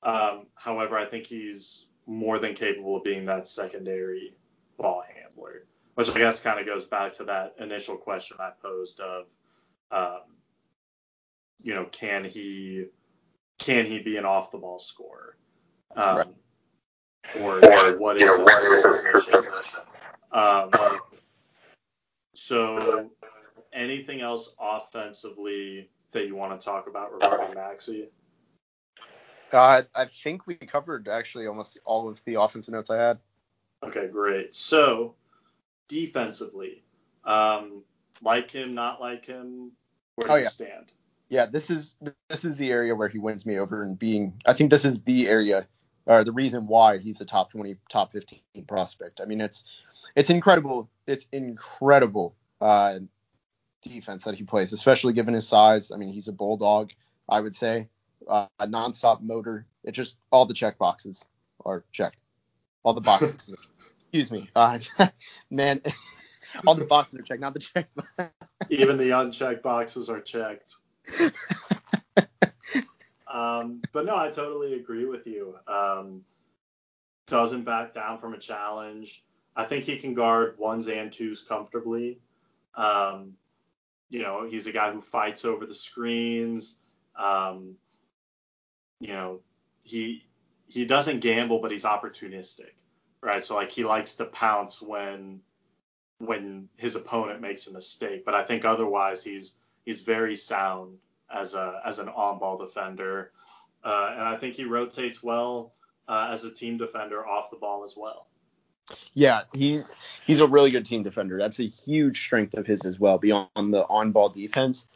Um, however, I think he's more than capable of being that secondary ball handler, which I guess kind of goes back to that initial question I posed of, um, you know, can he can he be an off the ball scorer? Um, Right. Or, Or, what know, what is his position? Um, so, anything else offensively that you want to talk about regarding Maxey? Uh, I think we covered actually almost all of the offensive notes I had. Okay, great. So, defensively, um, like him, not like him, where do Oh, you yeah. stand? Yeah, this is this is the area where he wins me over and being. I think this is the area or the reason why he's a top 20, top 15 prospect. I mean, it's it's incredible. It's incredible uh, defense that he plays, especially given his size. I mean, he's a bulldog, I would say, uh, a nonstop motor. It just all the check boxes are checked. All the boxes. excuse me, uh, man. all the boxes are checked, not the check. Even the unchecked boxes are checked. Um, but no, I totally agree with you. Um, doesn't back down from a challenge. I think he can guard ones and twos comfortably. Um, you know, he's a guy who fights over the screens. Um, you know, he he doesn't gamble, but he's opportunistic, right? So like he likes to pounce when when his opponent makes a mistake. But I think otherwise he's he's very sound as a as an on-ball defender, uh, and I think he rotates well uh, as a team defender off the ball as well. Yeah, he he's a really good team defender. That's a huge strength of his as well, beyond the on-ball defense.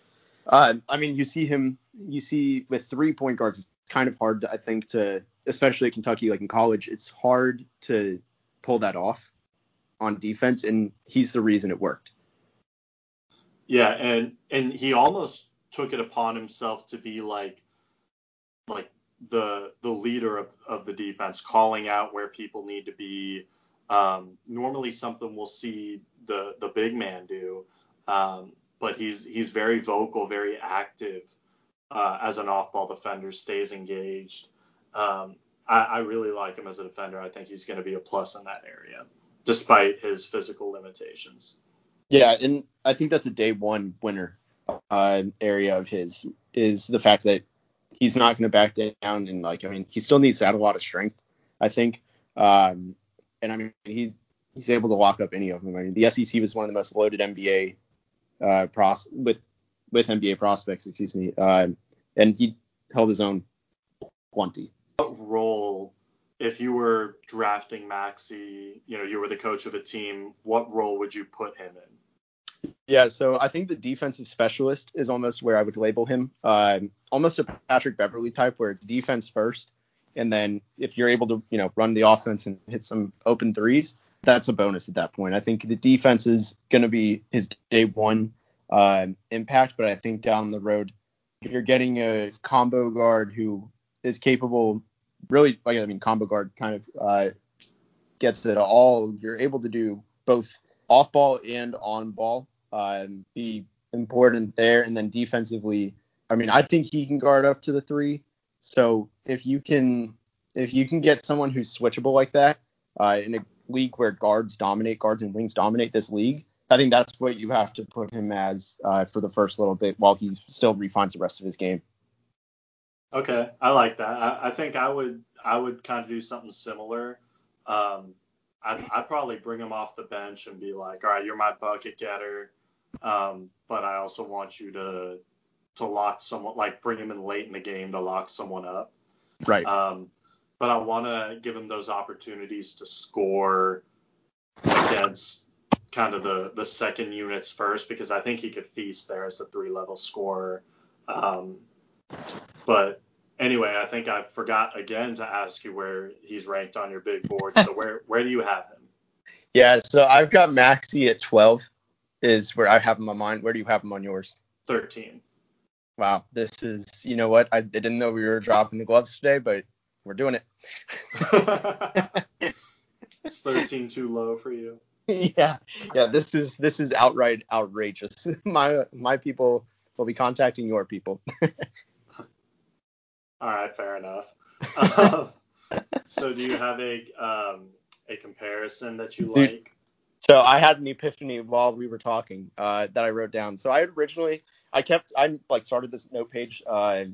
Uh, I mean, you see him, you see with three point guards, it's kind of hard, to, I think, to especially at Kentucky, like in college, it's hard to pull that off on defense, and he's the reason it worked. Yeah, and and he almost took it upon himself to be like like the the leader of, of the defense, calling out where people need to be. Um, normally, something we'll see the the big man do, um, but he's he's very vocal, very active uh, as an off-ball defender, stays engaged. Um, I, I really like him as a defender. I think he's going to be a plus in that area, despite his physical limitations. Yeah, and I think that's a day one winner uh, area of his is the fact that he's not going to back down and like I mean he still needs to add a lot of strength I think um, and I mean he's he's able to walk up any of them I mean the SEC was one of the most loaded NBA uh, pros with with NBA prospects excuse me uh, and he held his own plenty. What role if you were drafting Maxey you know you were the coach of a team what role would you put him in? Yeah, so I think the defensive specialist is almost where I would label him. Uh, almost a Patrick Beverley type, where it's defense first, and then if you're able to, you know, run the offense and hit some open threes, that's a bonus at that point. I think the defense is going to be his day one uh, impact, but I think down the road, you're getting a combo guard who is capable, really, like I mean, combo guard kind of uh, gets it all. You're able to do both off ball and on ball um, be important there. And then defensively, I mean, I think he can guard up to the three. So if you can if you can get someone who's switchable like that uh, in a league where guards dominate, guards and wings dominate this league, I think that's what you have to put him as uh, for the first little bit while he still refines the rest of his game. Okay, I like that. I, I think I would I would kind of do something similar. Um, I'd, I'd probably bring him off the bench and be like, all right, you're my bucket getter. Um, but I also want you to to lock someone, like bring him in late in the game to lock someone up. Right. Um, but I want to give him those opportunities to score against kind of the the second units first because I think he could feast there as a three level scorer. Um, but anyway, I think I forgot again to ask you where he's ranked on your big board. So where where do you have him? Yeah, so I've got Maxey at 12 is where I have him on mine. Where do you have him on yours? 13. Wow, this is, you know what? I didn't know we were dropping the gloves today, but we're doing it. it's 13 too low for you. yeah, yeah. This is this is outright outrageous. My my people will be contacting your people. All right, fair enough. Uh, so do you have a um, a comparison that you like? So I had an epiphany while we were talking uh, that I wrote down. So I originally I kept I like started this note page. Uh,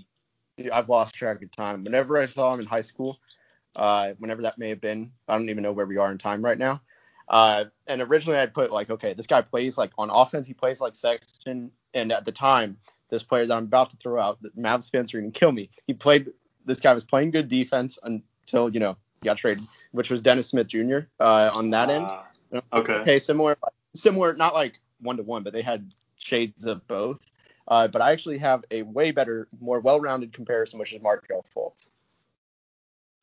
I've lost track of time. Whenever I saw him in high school, uh, whenever that may have been, I don't even know where we are in time right now. Uh, and originally I'd put like, okay, this guy plays like on offense, he plays like Sexton, and at the time, this player that I'm about to throw out, Mavs fans are gonna kill me. He played. This guy was playing good defense until you know he got traded, which was Dennis Smith Jr. Uh, on that end. Okay. Okay, similar, similar, not like one to one, but they had shades of both. Uh, but I actually have a way better, more well-rounded comparison, which is Markelle Fultz.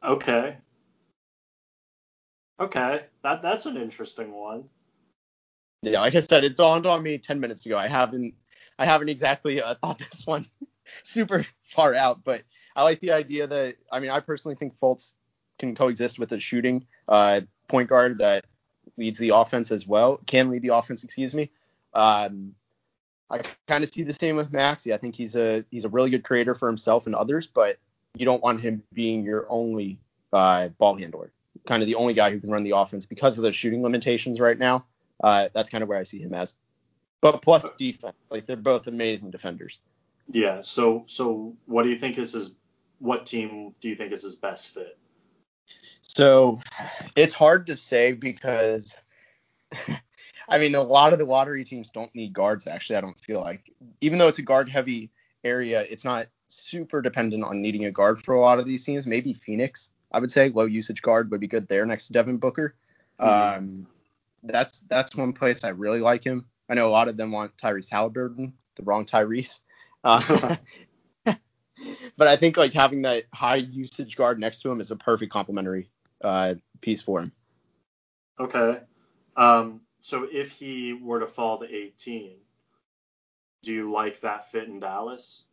Okay. Okay, that that's an interesting one. Yeah, like I said, it dawned on me 10 minutes ago. I haven't, I haven't exactly uh, thought this one super far out, but I like the idea that, I mean, I personally think Fultz can coexist with a shooting uh, point guard that leads the offense as well, can lead the offense, excuse me. Um, I kind of see the same with Maxey. I think he's a he's a really good creator for himself and others, but you don't want him being your only uh, ball handler. kind of the only guy who can run the offense because of the shooting limitations right now. Uh, that's kind of where I see him as. But plus defense, like they're both amazing defenders. Yeah. So so what do you think is his what team do you think is his best fit? So it's hard to say because I mean a lot of the lottery teams don't need guards actually I don't feel like. Even though it's a guard heavy area it's not super dependent on needing a guard for a lot of these teams. Maybe Phoenix I would say low usage guard would be good there next to Devin Booker. Mm-hmm. um, that's that's one place I really like him. I know a lot of them want Tyrese Haliburton the wrong Tyrese. Uh, but I think like having that high usage guard next to him is a perfect complementary uh, piece for him. Okay. Um, so if he were to fall to 18, do you like that fit in Dallas?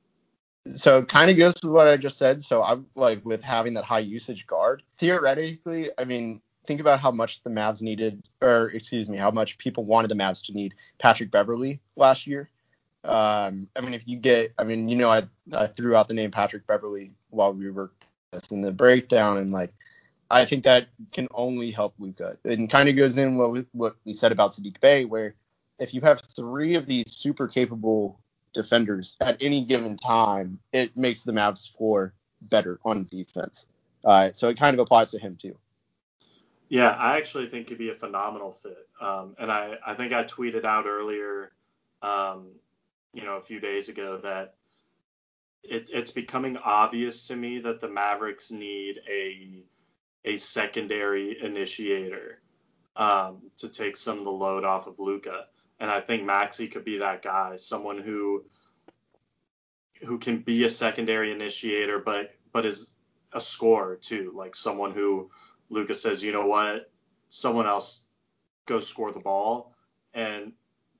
So it kind of goes with what I just said. So I'm like with having that high usage guard. Theoretically, I mean, think about how much the Mavs needed, or excuse me, how much people wanted the Mavs to need Patrick Beverley last year. Um, I mean, if you get, I mean, you know, I, I threw out the name Patrick Beverley while we were in the breakdown, and like, I think that can only help Luka. And kind of goes in what we, what we said about Saddiq Bey, where if you have three of these super capable defenders at any given time, it makes the Mavs floor better on defense. Uh, so it kind of applies to him too. Yeah, I actually think he'd be a phenomenal fit. Um, and I, I think I tweeted out earlier um, you know, a few days ago that it, it's becoming obvious to me that the Mavericks need a a secondary initiator um, to take some of the load off of Luka, and I think Maxey could be that guy, someone who who can be a secondary initiator, but but is a scorer too, like someone who Luka says, you know what, someone else go score the ball, and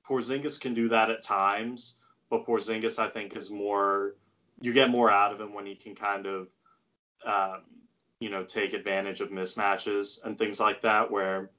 Porzingis can do that at times, but Porzingis, I think, is more you get more out of him when he can kind of um, you know take advantage of mismatches and things like that. Where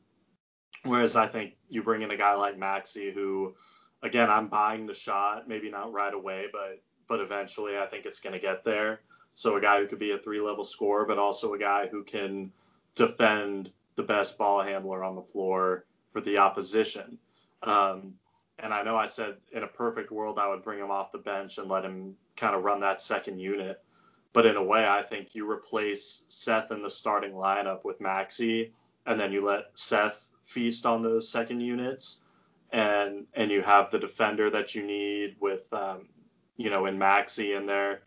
whereas I think you bring in a guy like Maxey who again I'm buying the shot, maybe not right away, but but eventually I think it's going to get there. So a guy who could be a three level scorer, but also a guy who can defend the best ball handler on the floor for the opposition. Um, and I know I said in a perfect world I would bring him off the bench and let him kind of run that second unit. But in a way, I think you replace Seth in the starting lineup with Maxey, and then you let Seth feast on those second units, and and you have the defender that you need with, um, you know, in Maxey in there,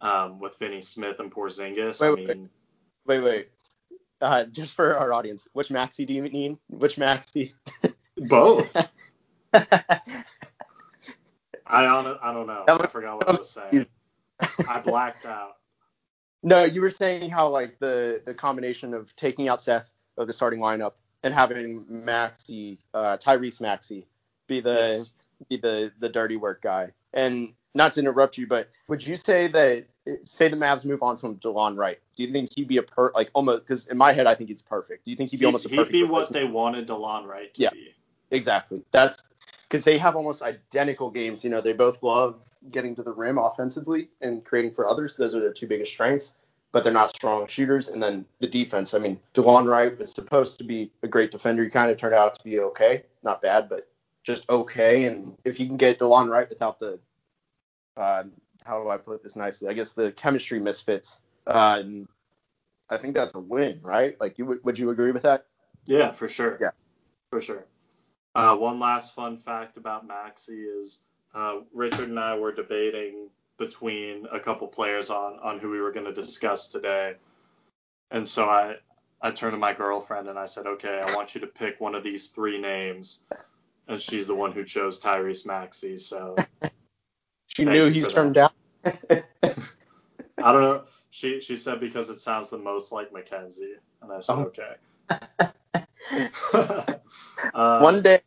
um, with Finney Smith and Porzingis. Wait, I mean, wait, wait. wait. Uh, just for our audience, which Maxi do you need? Which Maxi? Both. I don't, I don't know. I forgot what I was saying. I blacked out. No, you were saying how like the the combination of taking out Seth of the starting lineup and having Maxey, uh, Tyrese Maxey, be the yes. be the the dirty work guy. And not to interrupt you, but would you say that say the Mavs move on from Delon Wright? Do you think he'd be a per like almost because in my head I think he's perfect. Do you think he'd be he, almost a perfect? He'd be what they wanted Delon Wright to yeah, be. Exactly. That's because they have almost identical games. You know, they both love getting to the rim offensively and creating for others. Those are their two biggest strengths, but they're not strong shooters. And then the defense. I mean, Delon Wright was supposed to be a great defender. He kind of turned out to be okay, not bad, but just okay. And if you can get Delon Wright without the, uh, how do I put this nicely? I guess the chemistry misfits. Uh, I think that's a win, right? Like, you would, would you agree with that? Yeah, for sure. Yeah, for sure. Uh, one last fun fact about Maxey is uh, Richard and I were debating between a couple players on on who we were going to discuss today, and so I I turned to my girlfriend and I said, okay, I want you to pick one of these three names, and she's the one who chose Tyrese Maxey. So she knew he's turned down. I don't know. She she said because it sounds the most like Mackenzie, and I said oh. okay. Uh, one day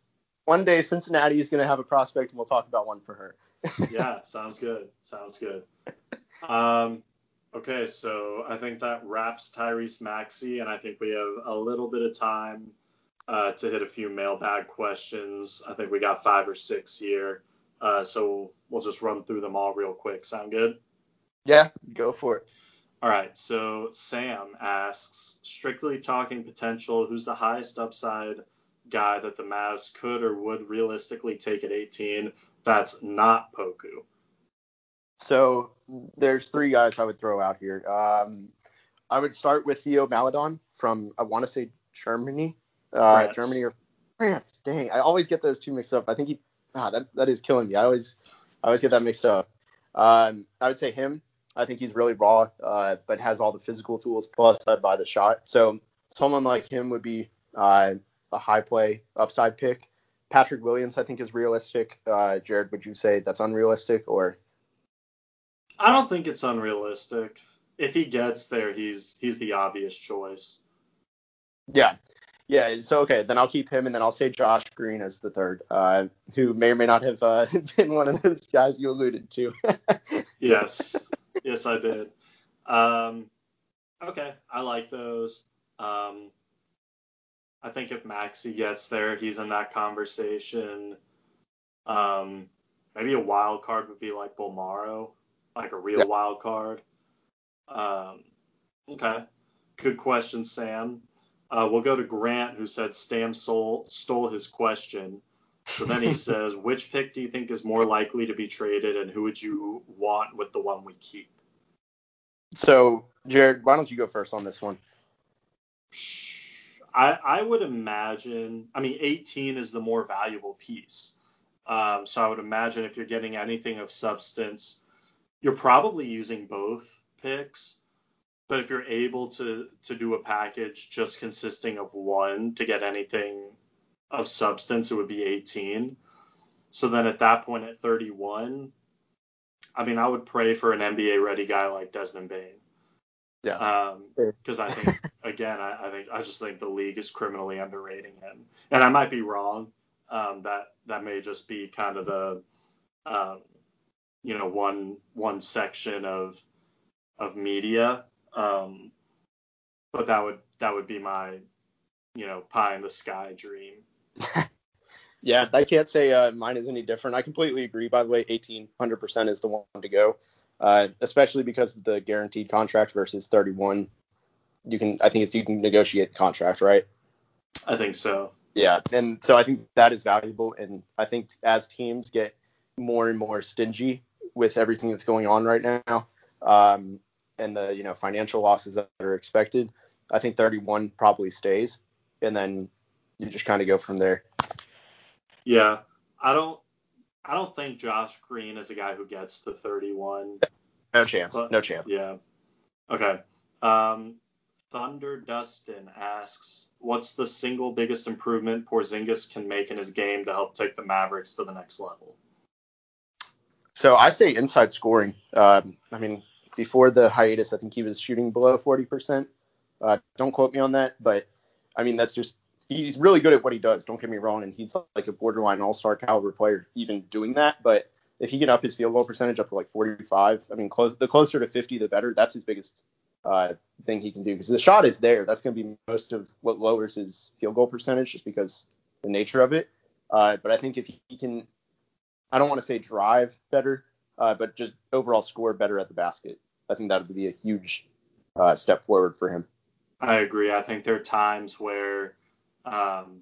one day Cincinnati is going to have a prospect and we'll talk about one for her. yeah, sounds good. Sounds good. Um, okay, so I think that wraps Tyrese Maxey, and I think we have a little bit of time uh, to hit a few mailbag questions. I think we got five or six here, uh, so we'll just run through them all real quick. Sound good? Yeah, go for it. All right. So Sam asks, strictly talking potential, who's the highest upside guy that the Mavs could or would realistically take at 18? That's not Poku. So there's three guys I would throw out here. Um, I would start with Theo Maledon from I want to say Germany, uh, Germany or France. Dang, I always get those two mixed up. I think he ah, that that is killing me. I always I always get that mixed up. Um, I would say him. I think he's really raw, uh, but has all the physical tools. Plus, I'd buy the shot. So someone like him would be uh, a high play upside pick. Patrick Williams, I think, is realistic. Uh, Jared, would you say that's unrealistic or? I don't think it's unrealistic. If he gets there, he's he's the obvious choice. Yeah, yeah. So okay, then I'll keep him, and then I'll say Josh Green as the third, uh, who may or may not have uh, been one of those guys you alluded to. yes, yes, I did. Um, okay, I like those. Um, I think if Maxey gets there, he's in that conversation. Um, maybe a wild card would be like Bolmaro, like a real yeah. wild card. Um, okay, good question, Sam. Uh, we'll go to Grant, who said Stam stole, stole his question. So then he says, which pick do you think is more likely to be traded, and who would you want with the one we keep? So, Jared, why don't you go first on this one? I, I would imagine, I mean, 18 is the more valuable piece. Um, so I would imagine if you're getting anything of substance, you're probably using both picks. But if you're able to to do a package just consisting of one to get anything of substance, it would be 18. So then at that point at 31, I mean, I would pray for an NBA ready guy like Desmond Bane. Yeah. Because um, I think again, I, I, think I just think the league is criminally underrating him, and I might be wrong. Um, that that may just be kind of the, um, you know, one one section of of media. Um, but that would that would be my, you know, pie in the sky dream. yeah, I can't say uh, mine is any different. I completely agree. By the way, 18, 100% is the one to go uh, especially because of the guaranteed contract versus 31. You can, I think it's you can negotiate the contract, right? I think so. Yeah, and so I think that is valuable, and I think as teams get more and more stingy with everything that's going on right now, um, and the you know financial losses that are expected, I think 31 probably stays, and then you just kind of go from there. Yeah, I don't I don't think Josh Green is a guy who gets to 31. No chance. But, no chance. Yeah. Okay. Um, Thunder Dustin asks, "What's the single biggest improvement Porzingis can make in his game to help take the Mavericks to the next level?" So I say inside scoring. Um, I mean, before the hiatus, I think he was shooting below 40%. Uh, don't quote me on that, but I mean that's just he's really good at what he does. Don't get me wrong, and he's like a borderline all-star caliber player even doing that. But if he can up his field goal percentage up to like 45, I mean, close, the closer to 50, the better. That's his biggest uh, thing he can do because the shot is there. That's going to be most of what lowers his field goal percentage just because the nature of it. Uh, but I think if he can, I don't want to say drive better, uh, but just overall score better at the basket. I think that would be a huge uh, step forward for him. I agree. I think there are times where um,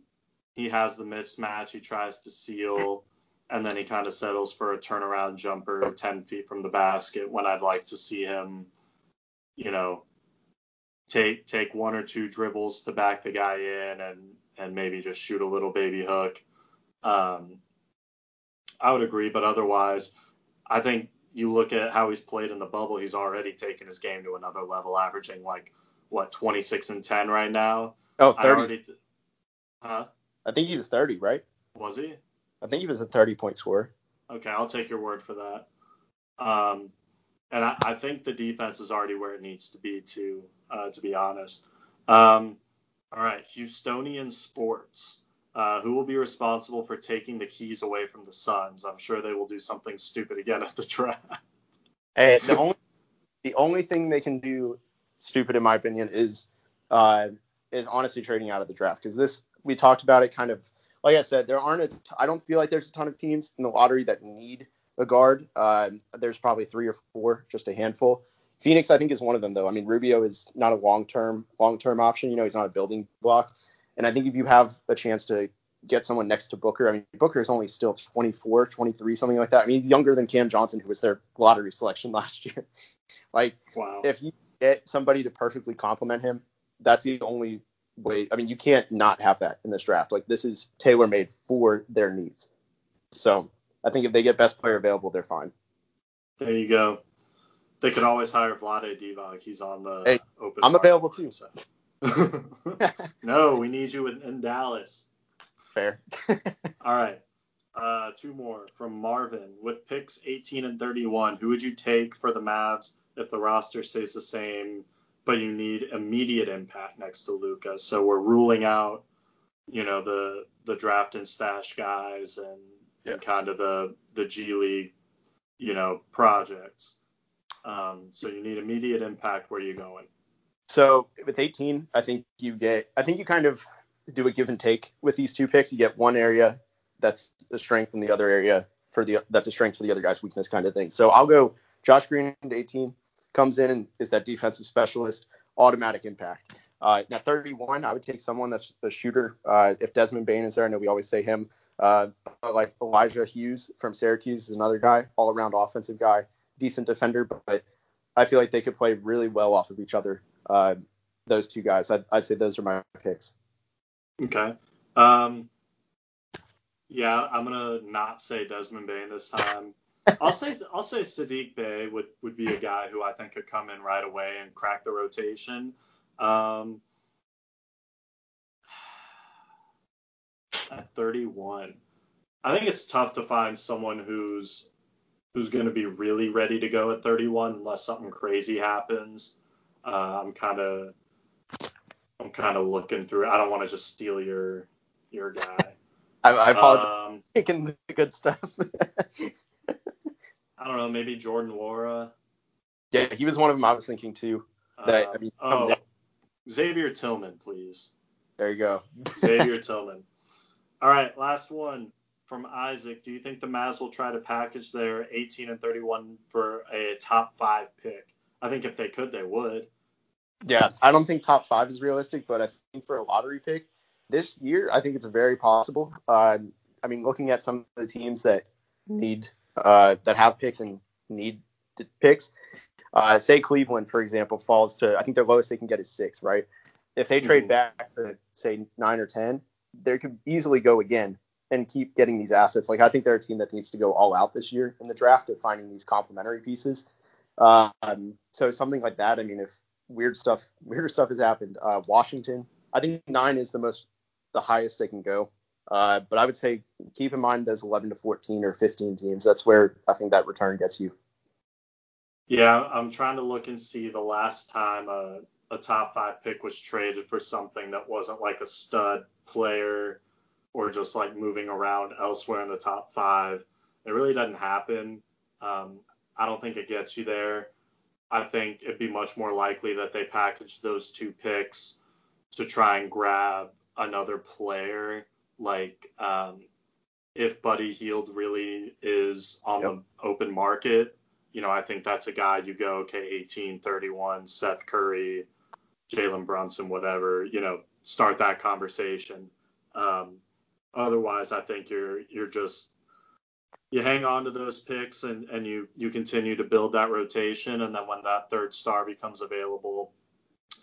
he has the mismatch. He tries to seal, and then he kind of settles for a turnaround jumper 10 feet from the basket. When I'd like to see him, you know, take take one or two dribbles to back the guy in, and and maybe just shoot a little baby hook. Um, I would agree, but otherwise, I think you look at how he's played in the bubble. He's already taken his game to another level, averaging like what 26 and 10 right now. Oh, 30. Th- Huh? I think he was 30, right? Was he? I think he was a 30 point scorer. Okay, I'll take your word for that. Um, and I, I, think the defense is already where it needs to be, to uh, to be honest. Um, all right, Houstonian Sports. Uh, who will be responsible for taking the keys away from the Suns? I'm sure they will do something stupid again at the draft. Hey, the only the only thing they can do stupid, in my opinion, is uh, is honestly trading out of the draft because this we talked about it kind of like I said, there aren't a t- I don't feel like there's a ton of teams in the lottery that need a guard. Uh, there's probably three or four, just a handful. Phoenix, I think, is one of them though. I mean, Rubio is not a long term long term option. You know, he's not a building block. And I think if you have a chance to get someone next to Booker, I mean, Booker is only still 24, 23, something like that. I mean, he's younger than Cam Johnson, who was their lottery selection last year. like, wow. if you get somebody to perfectly complement him, that's the only way. I mean, you can't not have that in this draft. Like, this is tailor made for their needs. So I think if they get best player available, they're fine. There you go. They could always hire Vlade Divac. He's on the hey, open. I'm available too. So. no, we need you in, in Dallas. Fair. All right. Uh, two more from Marvin. With picks 18 and 31, who would you take for the Mavs if the roster stays the same, but you need immediate impact next to Luka? So we're ruling out, you know, the the draft and stash guys and, yeah. and kind of the the G League, you know, projects. Um, so you need immediate impact. Where are you going? So with 18, I think you get, I think you kind of do a give and take with these two picks. You get one area that's a strength and the other area for the that's a strength for the other guy's weakness kind of thing. So I'll go Josh Green at 18 comes in and is that defensive specialist, automatic impact. Uh, now 31, I would take someone that's a shooter. Uh, if Desmond Bane is there, I know we always say him. Uh, like Elijah Hughes from Syracuse is another guy, all around offensive guy, decent defender, but I feel like they could play really well off of each other. Uh, those two guys, I'd, I'd say those are my picks. Okay. Um, yeah, I'm gonna not say Desmond Bane this time. I'll say I'll say Saddiq Bey would would be a guy who I think could come in right away and crack the rotation. Um, at 31, I think it's tough to find someone who's who's going to be really ready to go at 31 unless something crazy happens. Uh, I'm kind of I'm kind of looking through. I don't want to just steal your your guy. I, I apologize. Um, Picking the good stuff. I don't know. Maybe Jordan Nwora. Yeah, he was one of them. I was thinking too. That I mean, oh, Xavier Tillman, please. There you go. Xavier Tillman. All right, last one from Isaac. Do you think the Mavs will try to package their 18 and 31 for a top five pick? I think if they could, they would. Yeah, I don't think top five is realistic, but I think for a lottery pick this year, I think it's very possible. Uh, I mean, looking at some of the teams that need uh, that have picks and need picks, uh, say Cleveland, for example, falls to I think their lowest they can get is six, right? If they trade mm-hmm. back to say nine or ten, they could easily go again and keep getting these assets. Like I think they're a team that needs to go all out this year in the draft of finding these complementary pieces. Um, so something like that. I mean, if weird stuff, weirder stuff has happened. Uh, Washington, I think nine is the most, the highest they can go. Uh, but I would say keep in mind those 11 to 14 or 15 teams. That's where I think that return gets you. Yeah, I'm trying to look and see the last time a, a top five pick was traded for something that wasn't like a stud player or just like moving around elsewhere in the top five. It really doesn't happen. Um, I don't think it gets you there. I think it'd be much more likely that they package those two picks to try and grab another player. Like um, if Buddy Hield really is on yep. the open market, you know, I think that's a guy you go, okay, 18, 31, Seth Curry, Jalen Brunson, whatever, you know, start that conversation. Um, otherwise, I think you're you're just you hang on to those picks and, and you you continue to build that rotation. And then when that third star becomes available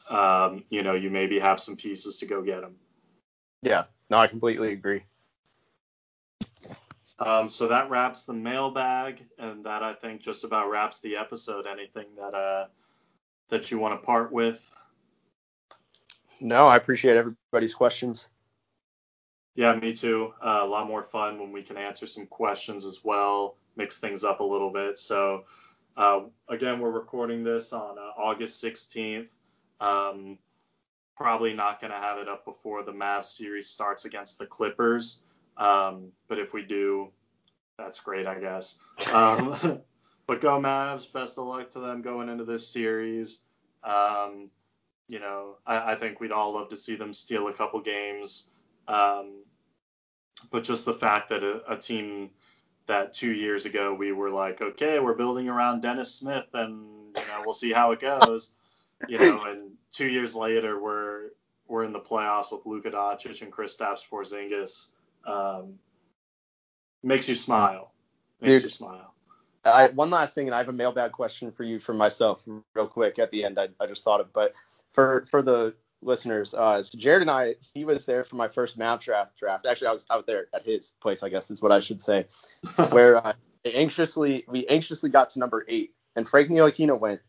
um, you know you maybe have some pieces to go get them yeah. No i completely agree. Um, so that wraps the mailbag and that i think just about wraps the episode. Anything that uh that you want to part with no i appreciate everybody's questions yeah, me too. Uh, a lot more fun when we can answer some questions as well, mix things up a little bit. So, uh, again, we're recording this on uh, August 16th. Um, probably not going to have it up before the Mavs series starts against the Clippers. Um, but if we do, that's great, I guess. Um, but go Mavs. Best of luck to them going into this series. Um, you know, I, I, think we'd all love to see them steal a couple games. Um, but just the fact that a, a, team that two years ago we were like, okay, we're building around Dennis Smith and you know, we'll see how it goes. You know, and two years later, we're we're in the playoffs with Luka Doncic and Kristaps Porzingis. Um, makes you smile. Makes Dude, you smile. I, one last thing, and I have a mailbag question for you from myself, real quick at the end. I, I just thought of, but for for the listeners, uh, so Jared and I, he was there for my first Mavs draft. Draft. Actually, I was I was there at his place, I guess is what I should say, where uh, anxiously we anxiously got to number eight, and Frank Ntilikina went,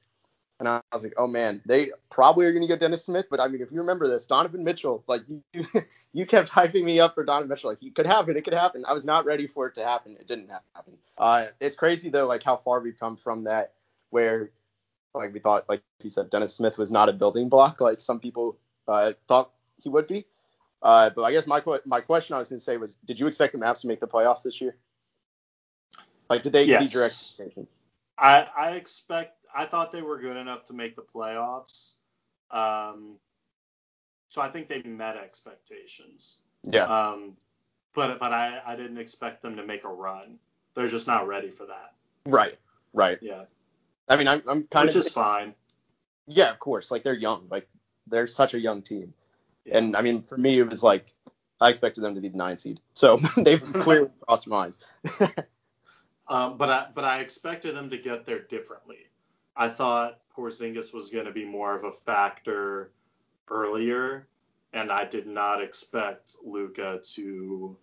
and I was like, oh man, they probably are going to get Dennis Smith. But I mean, if you remember this, Donovan Mitchell, like you, you kept hyping me up for Donovan Mitchell. Like, it could happen. It could happen. I was not ready for it to happen. It didn't happen. Uh, it's crazy though, like how far we've come from that, where like we thought, like he said, Dennis Smith was not a building block like some people uh, thought he would be. Uh, but I guess my my question I was going to say was, did you expect the Mavs to make the playoffs this year? Like, did they exceed yes. your expectations? I I expect I thought they were good enough to make the playoffs. Um, so I think they met expectations. Yeah. Um, but but I, I didn't expect them to make a run. They're just not ready for that. Right. Right. Yeah. I mean, I'm, I'm kind Which of. Which is fine. Yeah, of course. Like they're young. Like they're such a young team. Yeah. And I mean, for me, it was like I expected them to be the nine seed. So they've clearly crossed mine. um, but I but I expected them to get there differently. I thought Porzingis was going to be more of a factor earlier, and I did not expect Luka to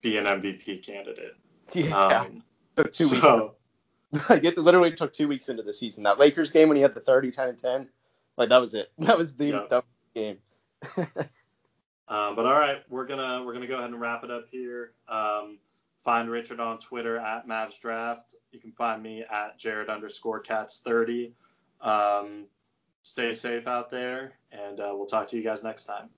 be an MVP candidate. Yeah, um, so, weeks. it literally took two weeks into the season. That Lakers game when he had the 30, 10, and 10, like that was it. That was the, yep. that was the game. um, but all right, we're gonna we're gonna go ahead and wrap it up here. Um, Find Richard on Twitter at Mavs Draft. You can find me at Jared underscore Cats 30. Um, stay safe out there, and uh, we'll talk to you guys next time.